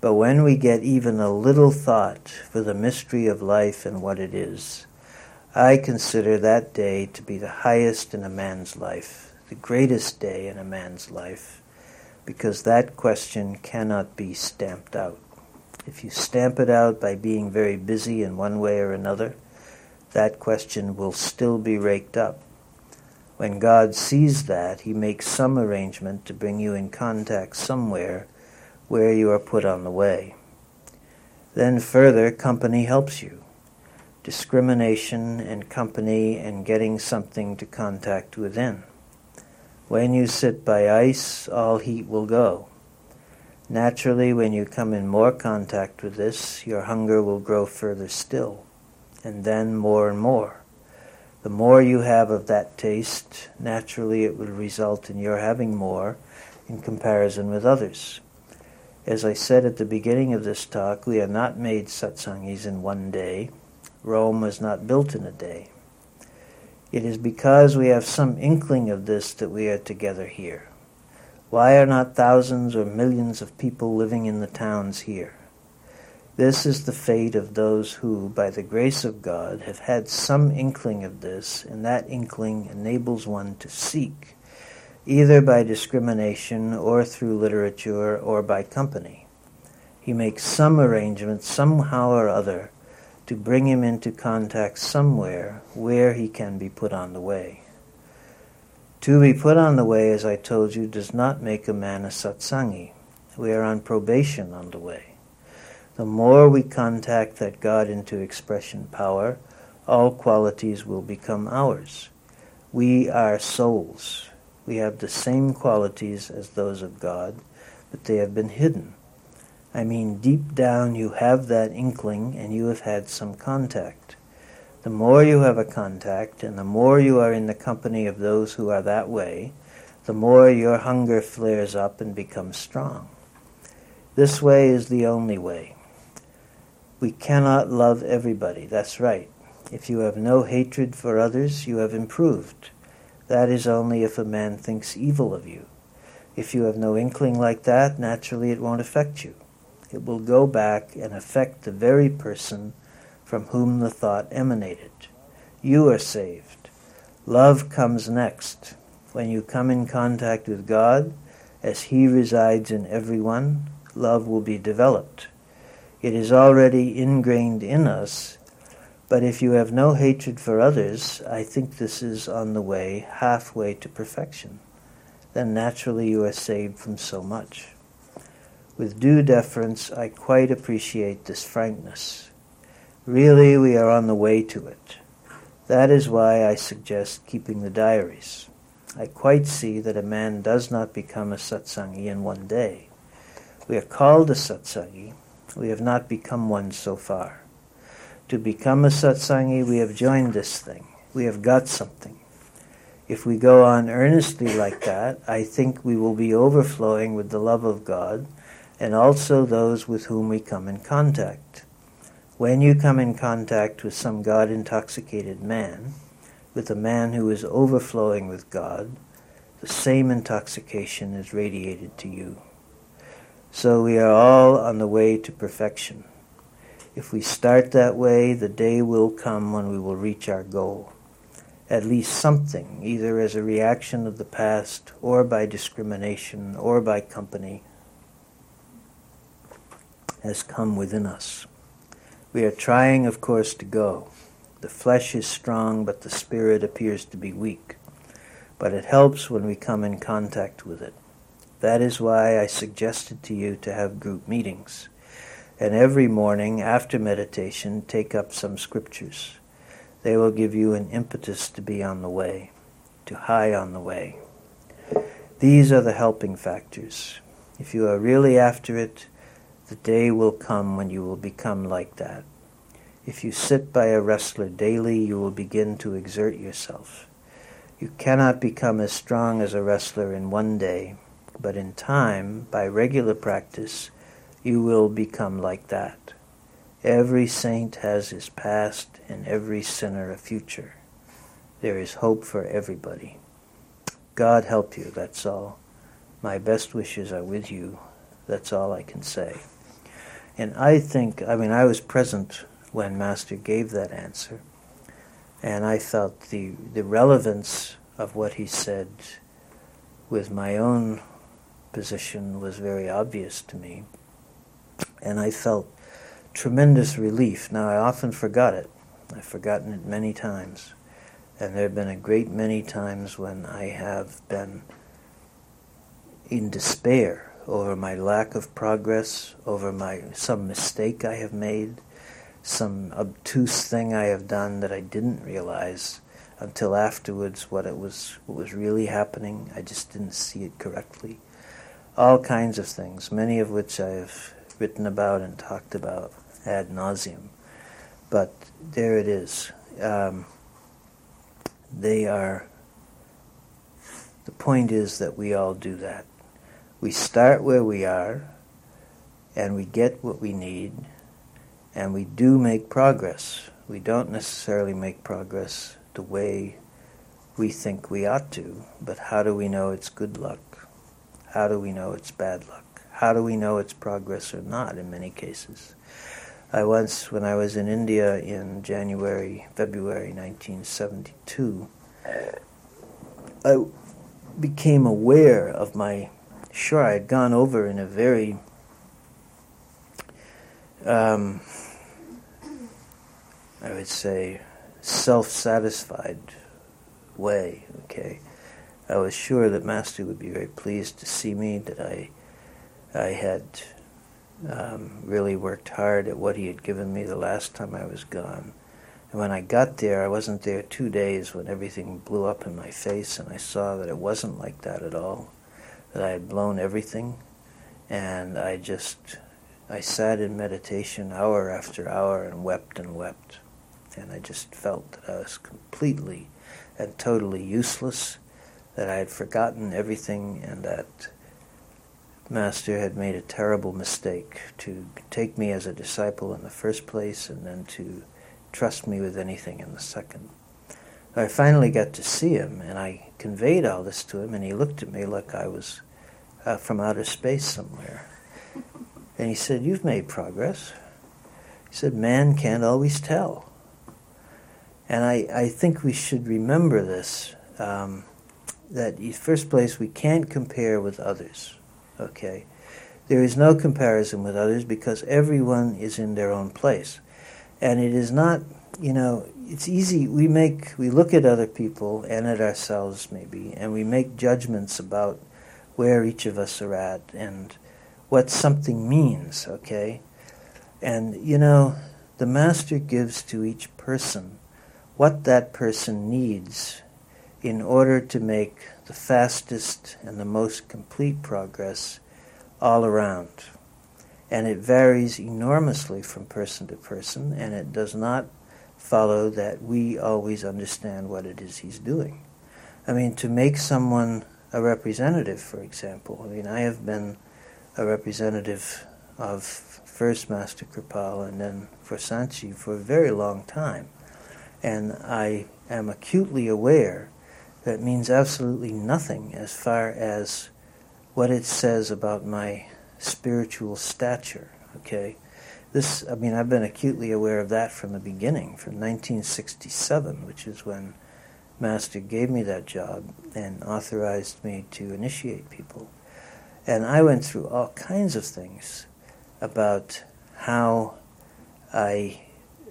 But when we get even a little thought for the mystery of life and what it is, I consider that day to be the highest in a man's life, the greatest day in a man's life, because that question cannot be stamped out. If you stamp it out by being very busy in one way or another, that question will still be raked up. When God sees that, He makes some arrangement to bring you in contact somewhere where you are put on the way. Then further, company helps you. Discrimination and company and getting something to contact within. When you sit by ice, all heat will go. Naturally, when you come in more contact with this, your hunger will grow further still, and then more and more. The more you have of that taste, naturally it will result in your having more in comparison with others. As I said at the beginning of this talk, we are not made satsangis in one day. Rome was not built in a day. It is because we have some inkling of this that we are together here. Why are not thousands or millions of people living in the towns here? This is the fate of those who, by the grace of God, have had some inkling of this, and that inkling enables one to seek either by discrimination or through literature or by company. He makes some arrangement somehow or other to bring him into contact somewhere where he can be put on the way. To be put on the way, as I told you, does not make a man a satsangi. We are on probation on the way. The more we contact that God into expression power, all qualities will become ours. We are souls. We have the same qualities as those of God, but they have been hidden. I mean, deep down you have that inkling and you have had some contact. The more you have a contact and the more you are in the company of those who are that way, the more your hunger flares up and becomes strong. This way is the only way. We cannot love everybody, that's right. If you have no hatred for others, you have improved. That is only if a man thinks evil of you. If you have no inkling like that, naturally it won't affect you. It will go back and affect the very person from whom the thought emanated. You are saved. Love comes next. When you come in contact with God, as He resides in everyone, love will be developed. It is already ingrained in us but if you have no hatred for others, I think this is on the way, halfway to perfection. Then naturally you are saved from so much. With due deference, I quite appreciate this frankness. Really, we are on the way to it. That is why I suggest keeping the diaries. I quite see that a man does not become a satsangi in one day. We are called a satsangi. We have not become one so far. To become a satsangi, we have joined this thing. We have got something. If we go on earnestly like that, I think we will be overflowing with the love of God and also those with whom we come in contact. When you come in contact with some God intoxicated man, with a man who is overflowing with God, the same intoxication is radiated to you. So we are all on the way to perfection. If we start that way, the day will come when we will reach our goal. At least something, either as a reaction of the past, or by discrimination, or by company, has come within us. We are trying, of course, to go. The flesh is strong, but the spirit appears to be weak. But it helps when we come in contact with it. That is why I suggested to you to have group meetings. And every morning after meditation, take up some scriptures. They will give you an impetus to be on the way, to high on the way. These are the helping factors. If you are really after it, the day will come when you will become like that. If you sit by a wrestler daily, you will begin to exert yourself. You cannot become as strong as a wrestler in one day, but in time, by regular practice, you will become like that. Every saint has his past and every sinner a future. There is hope for everybody. God help you, that's all. My best wishes are with you. That's all I can say. And I think, I mean, I was present when Master gave that answer, and I felt the, the relevance of what he said with my own position was very obvious to me. And I felt tremendous relief. Now, I often forgot it. I've forgotten it many times. And there have been a great many times when I have been in despair over my lack of progress, over my some mistake I have made, some obtuse thing I have done that I didn't realize until afterwards what it was what was really happening. I just didn't see it correctly all kinds of things, many of which I have written about and talked about ad nauseum. But there it is. Um, they are. The point is that we all do that. We start where we are, and we get what we need, and we do make progress. We don't necessarily make progress the way we think we ought to, but how do we know it's good luck? How do we know it's bad luck? How do we know it's progress or not in many cases? I once, when I was in India in January, February 1972, I became aware of my, sure, I had gone over in a very, um, I would say, self satisfied way, okay? I was sure that Master would be very pleased to see me, that I, I had um, really worked hard at what he had given me the last time I was gone. And when I got there, I wasn't there two days when everything blew up in my face, and I saw that it wasn't like that at all, that I had blown everything. And I just, I sat in meditation hour after hour and wept and wept. And I just felt that I was completely and totally useless that I had forgotten everything and that Master had made a terrible mistake to take me as a disciple in the first place and then to trust me with anything in the second. I finally got to see him and I conveyed all this to him and he looked at me like I was uh, from outer space somewhere. And he said, You've made progress. He said, Man can't always tell. And I, I think we should remember this. Um, that in first place we can't compare with others. Okay, there is no comparison with others because everyone is in their own place, and it is not. You know, it's easy. We make we look at other people and at ourselves maybe, and we make judgments about where each of us are at and what something means. Okay, and you know, the master gives to each person what that person needs in order to make the fastest and the most complete progress all around. And it varies enormously from person to person, and it does not follow that we always understand what it is he's doing. I mean, to make someone a representative, for example. I mean, I have been a representative of first Master Kirpal and then for Sant Ji for a very long time. And I am acutely aware that means absolutely nothing as far as what it says about my spiritual stature, okay? This, I mean, I've been acutely aware of that from the beginning, from 1967, which is when Master gave me that job and authorized me to initiate people. And I went through all kinds of things about how I,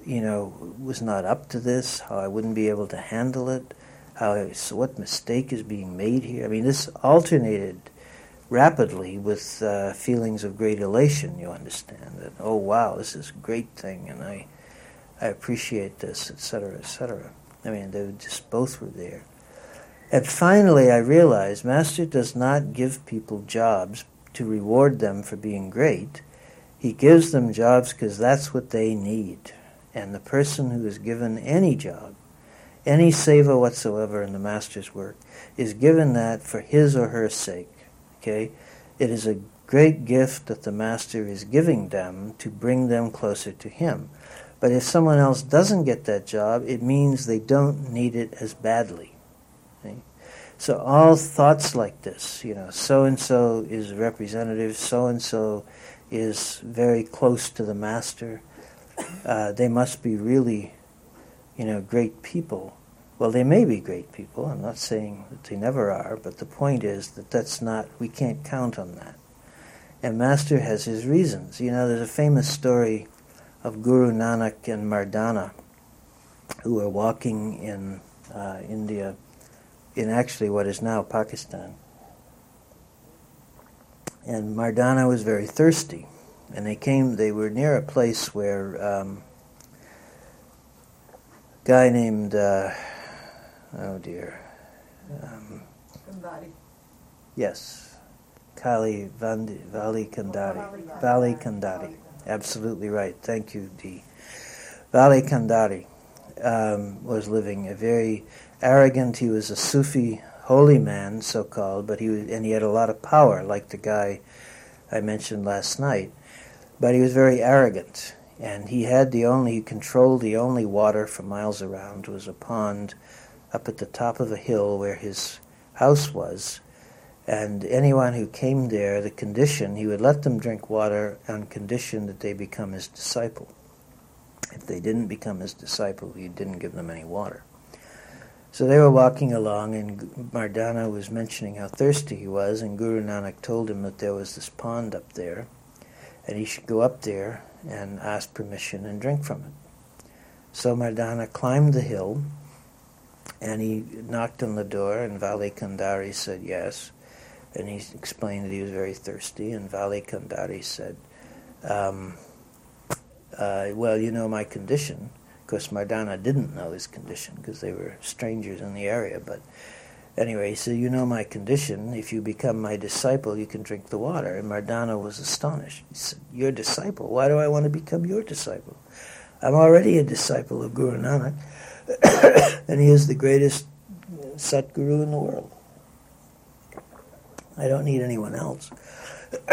you know, was not up to this, how I wouldn't be able to handle it, how I, so what mistake is being made here. I mean, this alternated rapidly with uh, feelings of great elation. You understand that? Oh, wow, this is a great thing, and I, I appreciate this, etc., etc. I mean, they just both were there. And finally, I realized Master does not give people jobs to reward them for being great. He gives them jobs because that's what they need. And the person who is given any job, any seva whatsoever in the Master's work, is given that for his or her sake. Okay? It is a great gift that the Master is giving them to bring them closer to him. But if someone else doesn't get that job, it means they don't need it as badly. So all thoughts like this, you know, so and so is representative, so and so is very close to the master. Uh, they must be really, you know, great people. Well, they may be great people. I'm not saying that they never are, but the point is that that's not. We can't count on that. And master has his reasons. You know, there's a famous story of Guru Nanak and Mardana, who were walking in uh, India in actually what is now Pakistan. And Mardana was very thirsty, and they came. They were near a place where um, a guy named uh, oh dear, um, yes, Kali Vandi, Vali Kandari, Vali Kandari. Absolutely right. Thank you, Dee. Vali Kandari um, was living a very arrogant. He was a Sufi holy man, so called, but he was, and he had a lot of power, like the guy I mentioned last night. But he was very arrogant, and he had the only he controlled the only water for miles around was a pond up at the top of a hill where his house was. And anyone who came there, the condition, he would let them drink water on condition that they become his disciple. If they didn't become his disciple, he didn't give them any water. So they were walking along, and Mardana was mentioning how thirsty he was, and Guru Nanak told him that there was this pond up there, and he should go up there and ask permission and drink from it. So Mardana climbed the hill, and he knocked on the door, and Vali Kandari said yes, and he explained that he was very thirsty, and Vali Kandari said, um, uh, well, you know my condition course, Mardana didn't know his condition because they were strangers in the area. But anyway, he said, You know my condition. If you become my disciple, you can drink the water. And Mardana was astonished. He said, Your disciple? Why do I want to become your disciple? I'm already a disciple of Guru Nanak, <coughs> and he is the greatest Satguru in the world. I don't need anyone else. <coughs>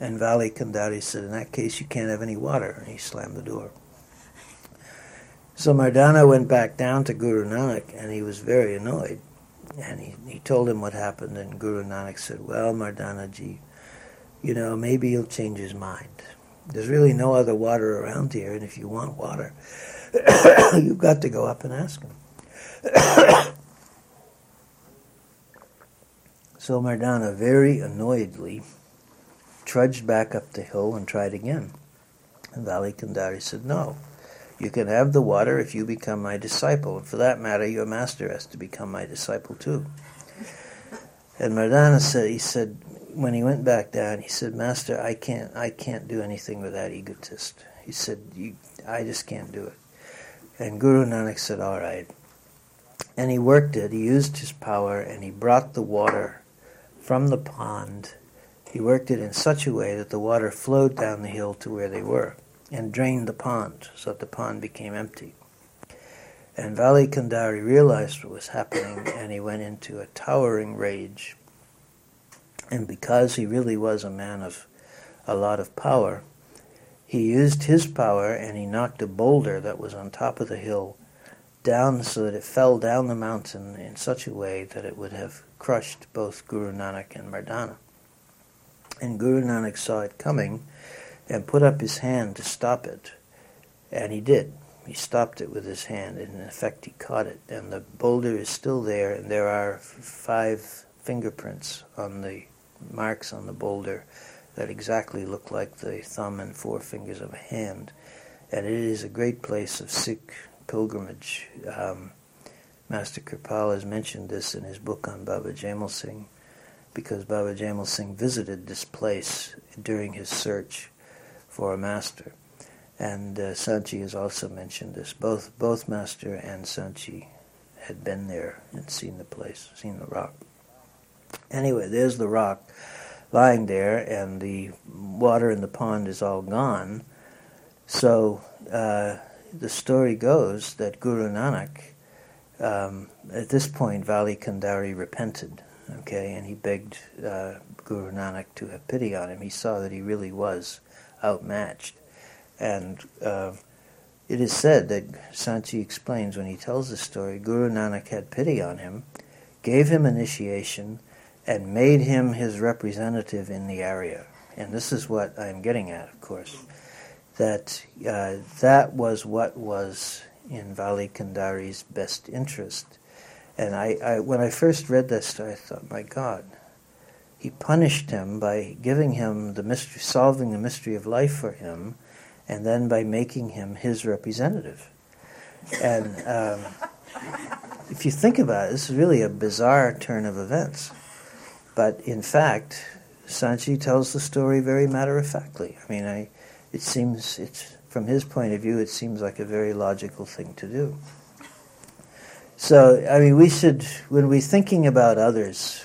and Vali Kandari said, In that case, you can't have any water. And he slammed the door. So Mardana went back down to Guru Nanak and he was very annoyed. And he, he told him what happened, and Guru Nanak said, Well, Mardana ji, you know, maybe he'll change his mind. There's really no other water around here, and if you want water, <coughs> you've got to go up and ask him. <coughs> so Mardana very annoyedly trudged back up the hill and tried again. And Vali Kandari said, No. You can have the water if you become my disciple. And for that matter, your master has to become my disciple too. And Mardana said, he said, when he went back down, he said, Master, I can't, I can't do anything with that egotist. He said, I just can't do it. And Guru Nanak said, all right. And he worked it. He used his power and he brought the water from the pond. He worked it in such a way that the water flowed down the hill to where they were and drained the pond so that the pond became empty. And Vali Kandari realized what was happening and he went into a towering rage. And because he really was a man of a lot of power, he used his power and he knocked a boulder that was on top of the hill down so that it fell down the mountain in such a way that it would have crushed both Guru Nanak and Mardana. And Guru Nanak saw it coming and put up his hand to stop it. And he did. He stopped it with his hand, and in effect, he caught it. And the boulder is still there, and there are five fingerprints on the marks on the boulder that exactly look like the thumb and forefingers of a hand. And it is a great place of Sikh pilgrimage. Um, Master Kirpal has mentioned this in his book on Baba Jaimal Singh, because Baba Jaimal Singh visited this place during his search for a master. And uh, Sant Ji has also mentioned this. Both both Master and Sant Ji had been there and seen the place, seen the rock. Anyway, there's the rock lying there, and the water in the pond is all gone. So uh, the story goes that Guru Nanak, um, at this point, Vali Kandari repented, okay, and he begged uh, Guru Nanak to have pity on him. He saw that he really was outmatched. And uh, it is said that Sant Ji explains when he tells the story, Guru Nanak had pity on him, gave him initiation, and made him his representative in the area. And this is what I'm getting at, of course, that uh, that was what was in Vali Kandari's best interest. And I, I, when I first read this, I thought, my God, he punished him by giving him the mystery, solving the mystery of life for him, and then by making him his representative. And um, if you think about it, this is really a bizarre turn of events. But in fact, Sant Ji tells the story very matter of factly. I mean, I, it seems, it's, from his point of view, it seems like a very logical thing to do. So, I mean, we should, when we're thinking about others,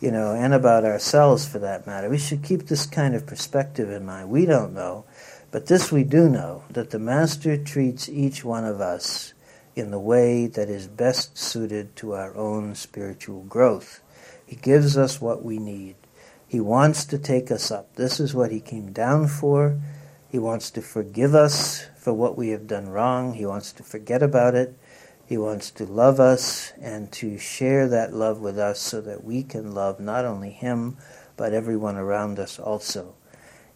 you know, and about ourselves for that matter, we should keep this kind of perspective in mind. We don't know, but this we do know that the Master treats each one of us in the way that is best suited to our own spiritual growth. He gives us what we need. He wants to take us up. This is what He came down for. He wants to forgive us for what we have done wrong. He wants to forget about it. He wants to love us and to share that love with us so that we can love not only Him, but everyone around us also.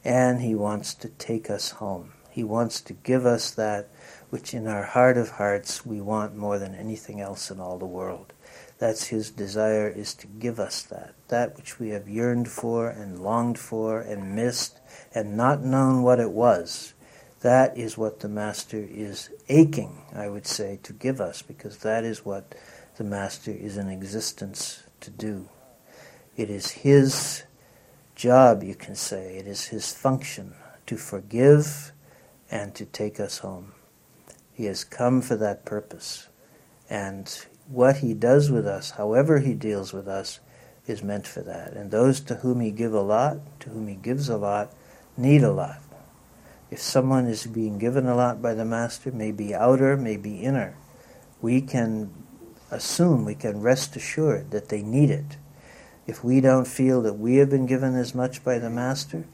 And He wants to take us home. He wants to give us that which in our heart of hearts we want more than anything else in all the world. That's his desire is to give us that, that which we have yearned for and longed for and missed and not known what it was. That is what the Master is aching, I would say, to give us, because that is what the Master is in existence to do. It is his job, you can say, it is his function to forgive and to take us home. He has come for that purpose. And what he does with us, however he deals with us, is meant for that. And those to whom he give a lot, to whom he gives a lot, need a lot. If someone is being given a lot by the Master, maybe outer, maybe inner, we can assume, we can rest assured that they need it. If we don't feel that we have been given as much by the Master,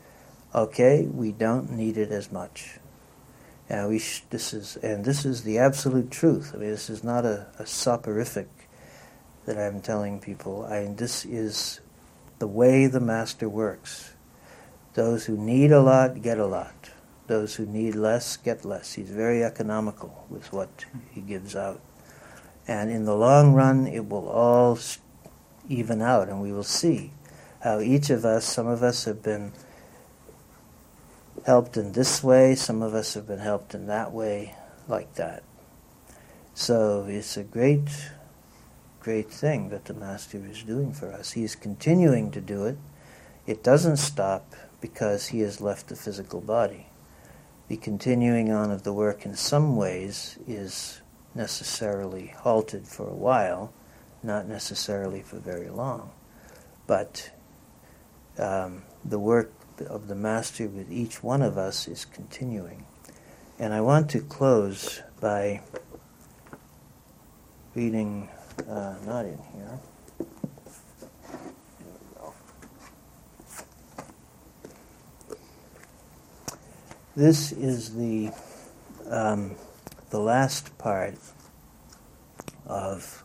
okay, we don't need it as much. And we sh- this is and this is the absolute truth. I mean, this is not a, a soporific that I'm telling people. I this is the way the master works. Those who need a lot get a lot. Those who need less get less. He's very economical with what he gives out. And in the long run, it will all even out, and we will see how each of us, some of us have been helped in this way, some of us have been helped in that way, like that. So it's a great, great thing that the Master is doing for us. He is continuing to do it. It doesn't stop because he has left the physical body. The continuing on of the work in some ways is necessarily halted for a while, not necessarily for very long. But um, the work of the Master with each one of us is continuing. And I want to close by reading, uh, not in here. This is the um, the last part of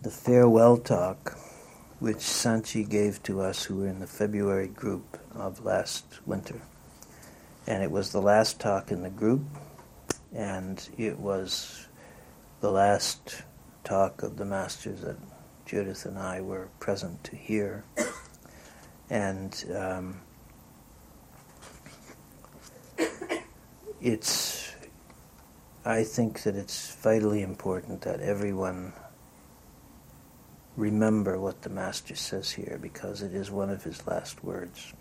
the farewell talk which Sant Ji gave to us who were in the February group of last winter. And it was the last talk in the group, and it was the last talk of the masters that Judith and I were present to hear. And um, it's, I think that it's vitally important that everyone remember what the Master says here because it is one of his last words.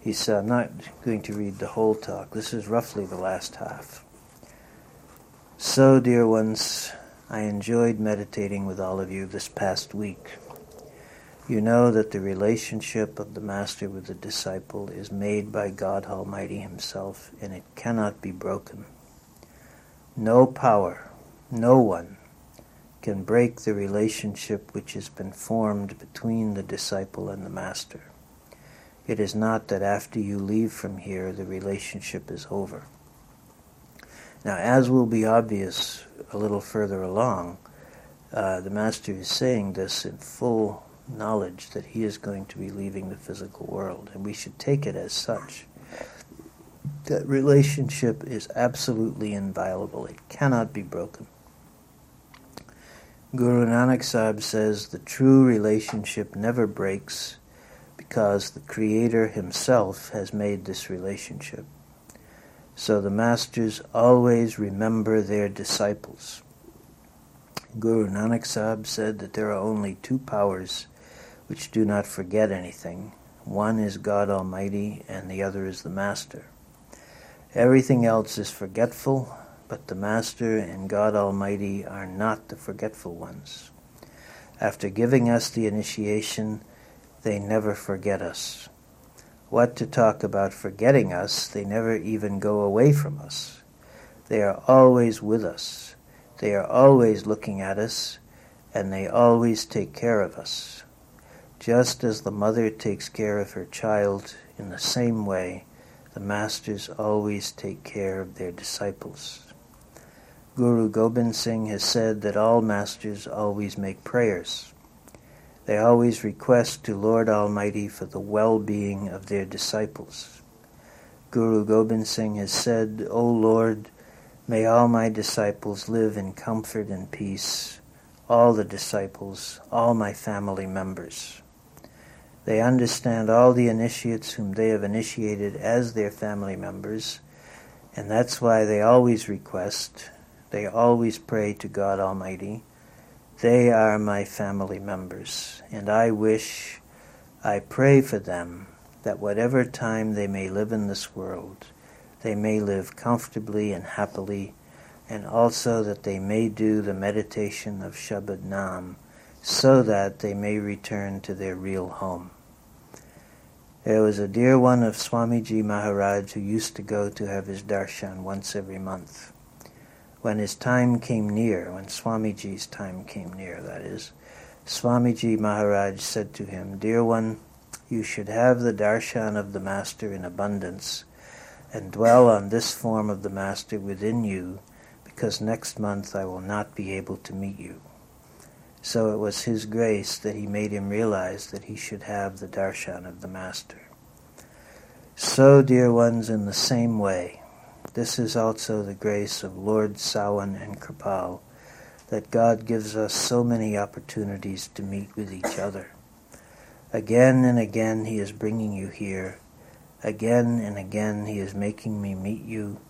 He said, I'm not going to read the whole talk. This is roughly the last half. So, dear ones, I enjoyed meditating with all of you this past week. You know that the relationship of the Master with the disciple is made by God Almighty Himself, and it cannot be broken. No power, no one, can break the relationship which has been formed between the disciple and the Master. It is not that after you leave from here the relationship is over. Now, as will be obvious a little further along, uh, the Master is saying this in full knowledge that he is going to be leaving the physical world, and we should take it as such. That relationship is absolutely inviolable, it cannot be broken. Guru Nanak Sahib says the true relationship never breaks because the Creator Himself has made this relationship. So the Masters always remember their disciples. Guru Nanak Sahib said that there are only two powers which do not forget anything. One is God Almighty, and the other is the Master. Everything else is forgetful, but the Master and God Almighty are not the forgetful ones. After giving us the initiation, they never forget us. What to talk about forgetting us, they never even go away from us. They are always with us. They are always looking at us, and they always take care of us. Just as the mother takes care of her child, in the same way, the masters always take care of their disciples. Guru Gobind Singh has said that all masters always make prayers. They always request to Lord Almighty for the well-being of their disciples. Guru Gobind Singh has said, O Lord, may all my disciples live in comfort and peace, all the disciples, all my family members. They understand all the initiates whom they have initiated as their family members, and that's why they always request, they always pray to God Almighty. They are my family members, and I wish, I pray for them that whatever time they may live in this world, they may live comfortably and happily, and also that they may do the meditation of Shabad Nam, so that they may return to their real home. There was a dear one of Swamiji Maharaj who used to go to have his darshan once every month. When his time came near, when Swamiji's time came near, that is, Swamiji Maharaj said to him, Dear one, you should have the darshan of the Master in abundance and dwell on this form of the Master within you, because next month I will not be able to meet you. So it was His grace that He made him realize that he should have the darshan of the Master. So, dear ones, in the same way, this is also the grace of Lord Sawan and Kirpal, that God gives us so many opportunities to meet with each other. Again and again He is bringing you here. Again and again He is making me meet you.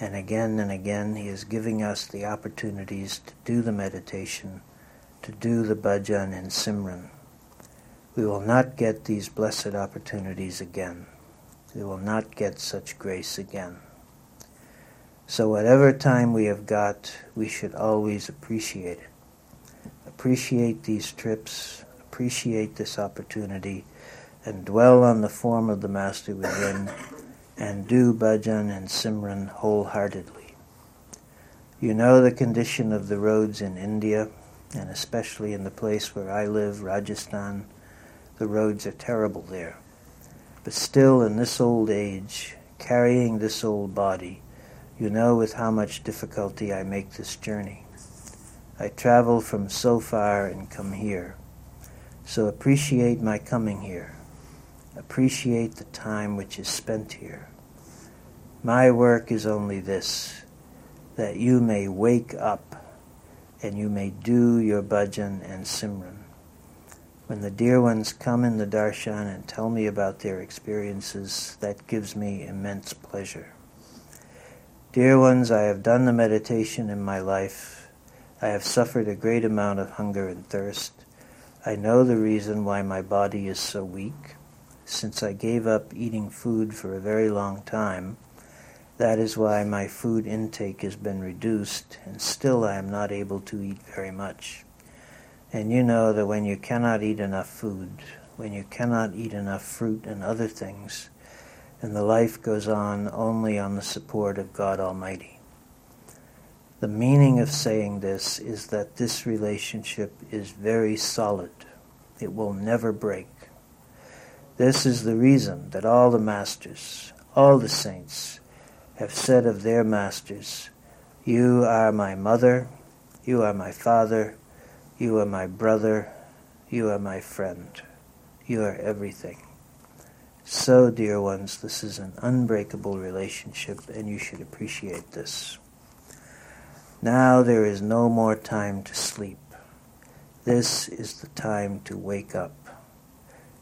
And again and again He is giving us the opportunities to do the meditation to do the bhajan and simran. We will not get these blessed opportunities again. We will not get such grace again. So whatever time we have got, we should always appreciate it. Appreciate these trips, appreciate this opportunity, and dwell on the form of the Master within, and do bhajan and simran wholeheartedly. You know the condition of the roads in India, and especially in the place where I live, Rajasthan. The roads are terrible there. But still, in this old age, carrying this old body, you know with how much difficulty I make this journey. I travel from so far and come here. So appreciate my coming here. Appreciate the time which is spent here. My work is only this, that you may wake up and you may do your bhajan and simran. When the dear ones come in the darshan and tell me about their experiences, that gives me immense pleasure. Dear ones, I have done the meditation in my life. I have suffered a great amount of hunger and thirst. I know the reason why my body is so weak. Since I gave up eating food for a very long time, that is why my food intake has been reduced, and still I am not able to eat very much. And you know that when you cannot eat enough food, when you cannot eat enough fruit and other things, and the life goes on only on the support of God Almighty. The meaning of saying this is that this relationship is very solid. It will never break. This is the reason that all the masters, all the saints, have said of their masters, You are my mother, you are my father, you are my brother, you are my friend, you are everything. So, dear ones, this is an unbreakable relationship, and you should appreciate this. Now there is no more time to sleep. This is the time to wake up.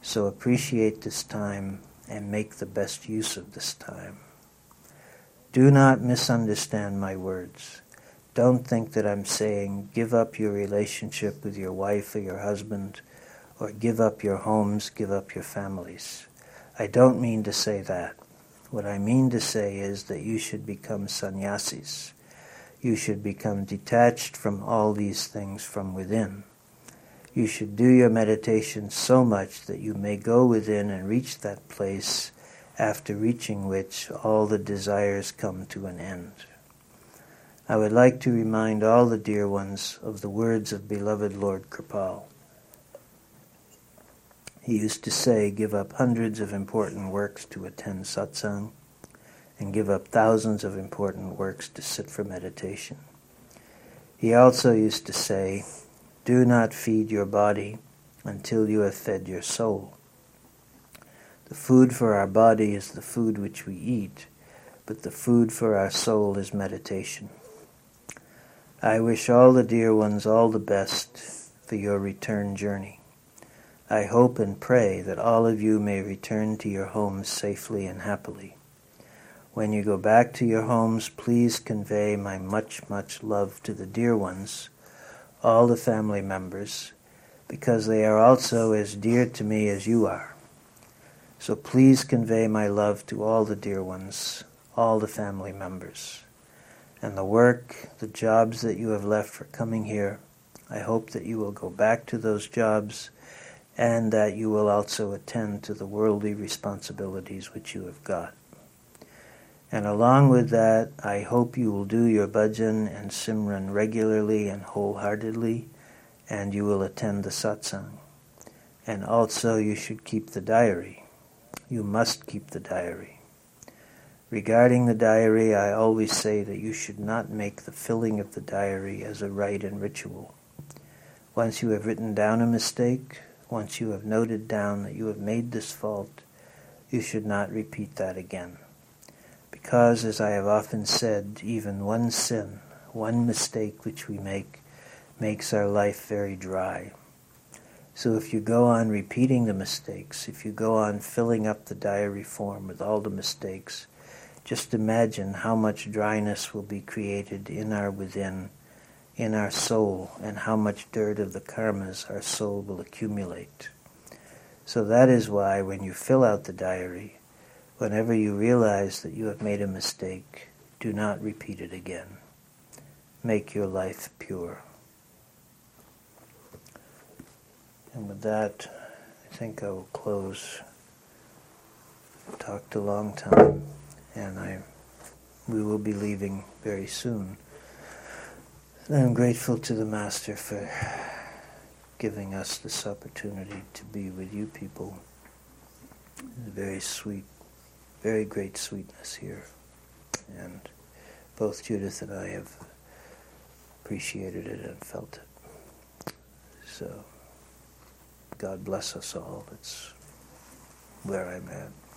So appreciate this time and make the best use of this time. Do not misunderstand my words. Don't think that I'm saying give up your relationship with your wife or your husband, or give up your homes, give up your families. I don't mean to say that. What I mean to say is that you should become sannyasis. You should become detached from all these things from within. You should do your meditation so much that you may go within and reach that place after reaching which all the desires come to an end. I would like to remind all the dear ones of the words of beloved Lord Kirpal. He used to say, give up hundreds of important works to attend satsang, and give up thousands of important works to sit for meditation. He also used to say, do not feed your body until you have fed your soul. The food for our body is the food which we eat, but the food for our soul is meditation. I wish all the dear ones all the best for your return journey. I hope and pray that all of you may return to your homes safely and happily. When you go back to your homes, please convey my much, much love to the dear ones, all the family members, because they are also as dear to me as you are. So please convey my love to all the dear ones, all the family members. And the work, the jobs that you have left for coming here, I hope that you will go back to those jobs and that you will also attend to the worldly responsibilities which you have got. And along with that, I hope you will do your bhajan and simran regularly and wholeheartedly, and you will attend the satsang. And also you should keep the diary you must keep the diary. Regarding the diary, I always say that you should not make the filling of the diary as a rite and ritual. Once you have written down a mistake, once you have noted down that you have made this fault, you should not repeat that again. Because, as I have often said, even one sin, one mistake which we make, makes our life very dry. So if you go on repeating the mistakes, if you go on filling up the diary form with all the mistakes, just imagine how much dryness will be created in our within, in our soul, and how much dirt of the karmas our soul will accumulate. So that is why when you fill out the diary, whenever you realize that you have made a mistake, do not repeat it again. Make your life pure. And with that, I think I will close. Talked a long time, and I we will be leaving very soon. I'm grateful to the Master for giving us this opportunity to be with you people. Very sweet, very great sweetness here. And both Judith and I have appreciated it and felt it. So, God bless us all. That's where I'm at.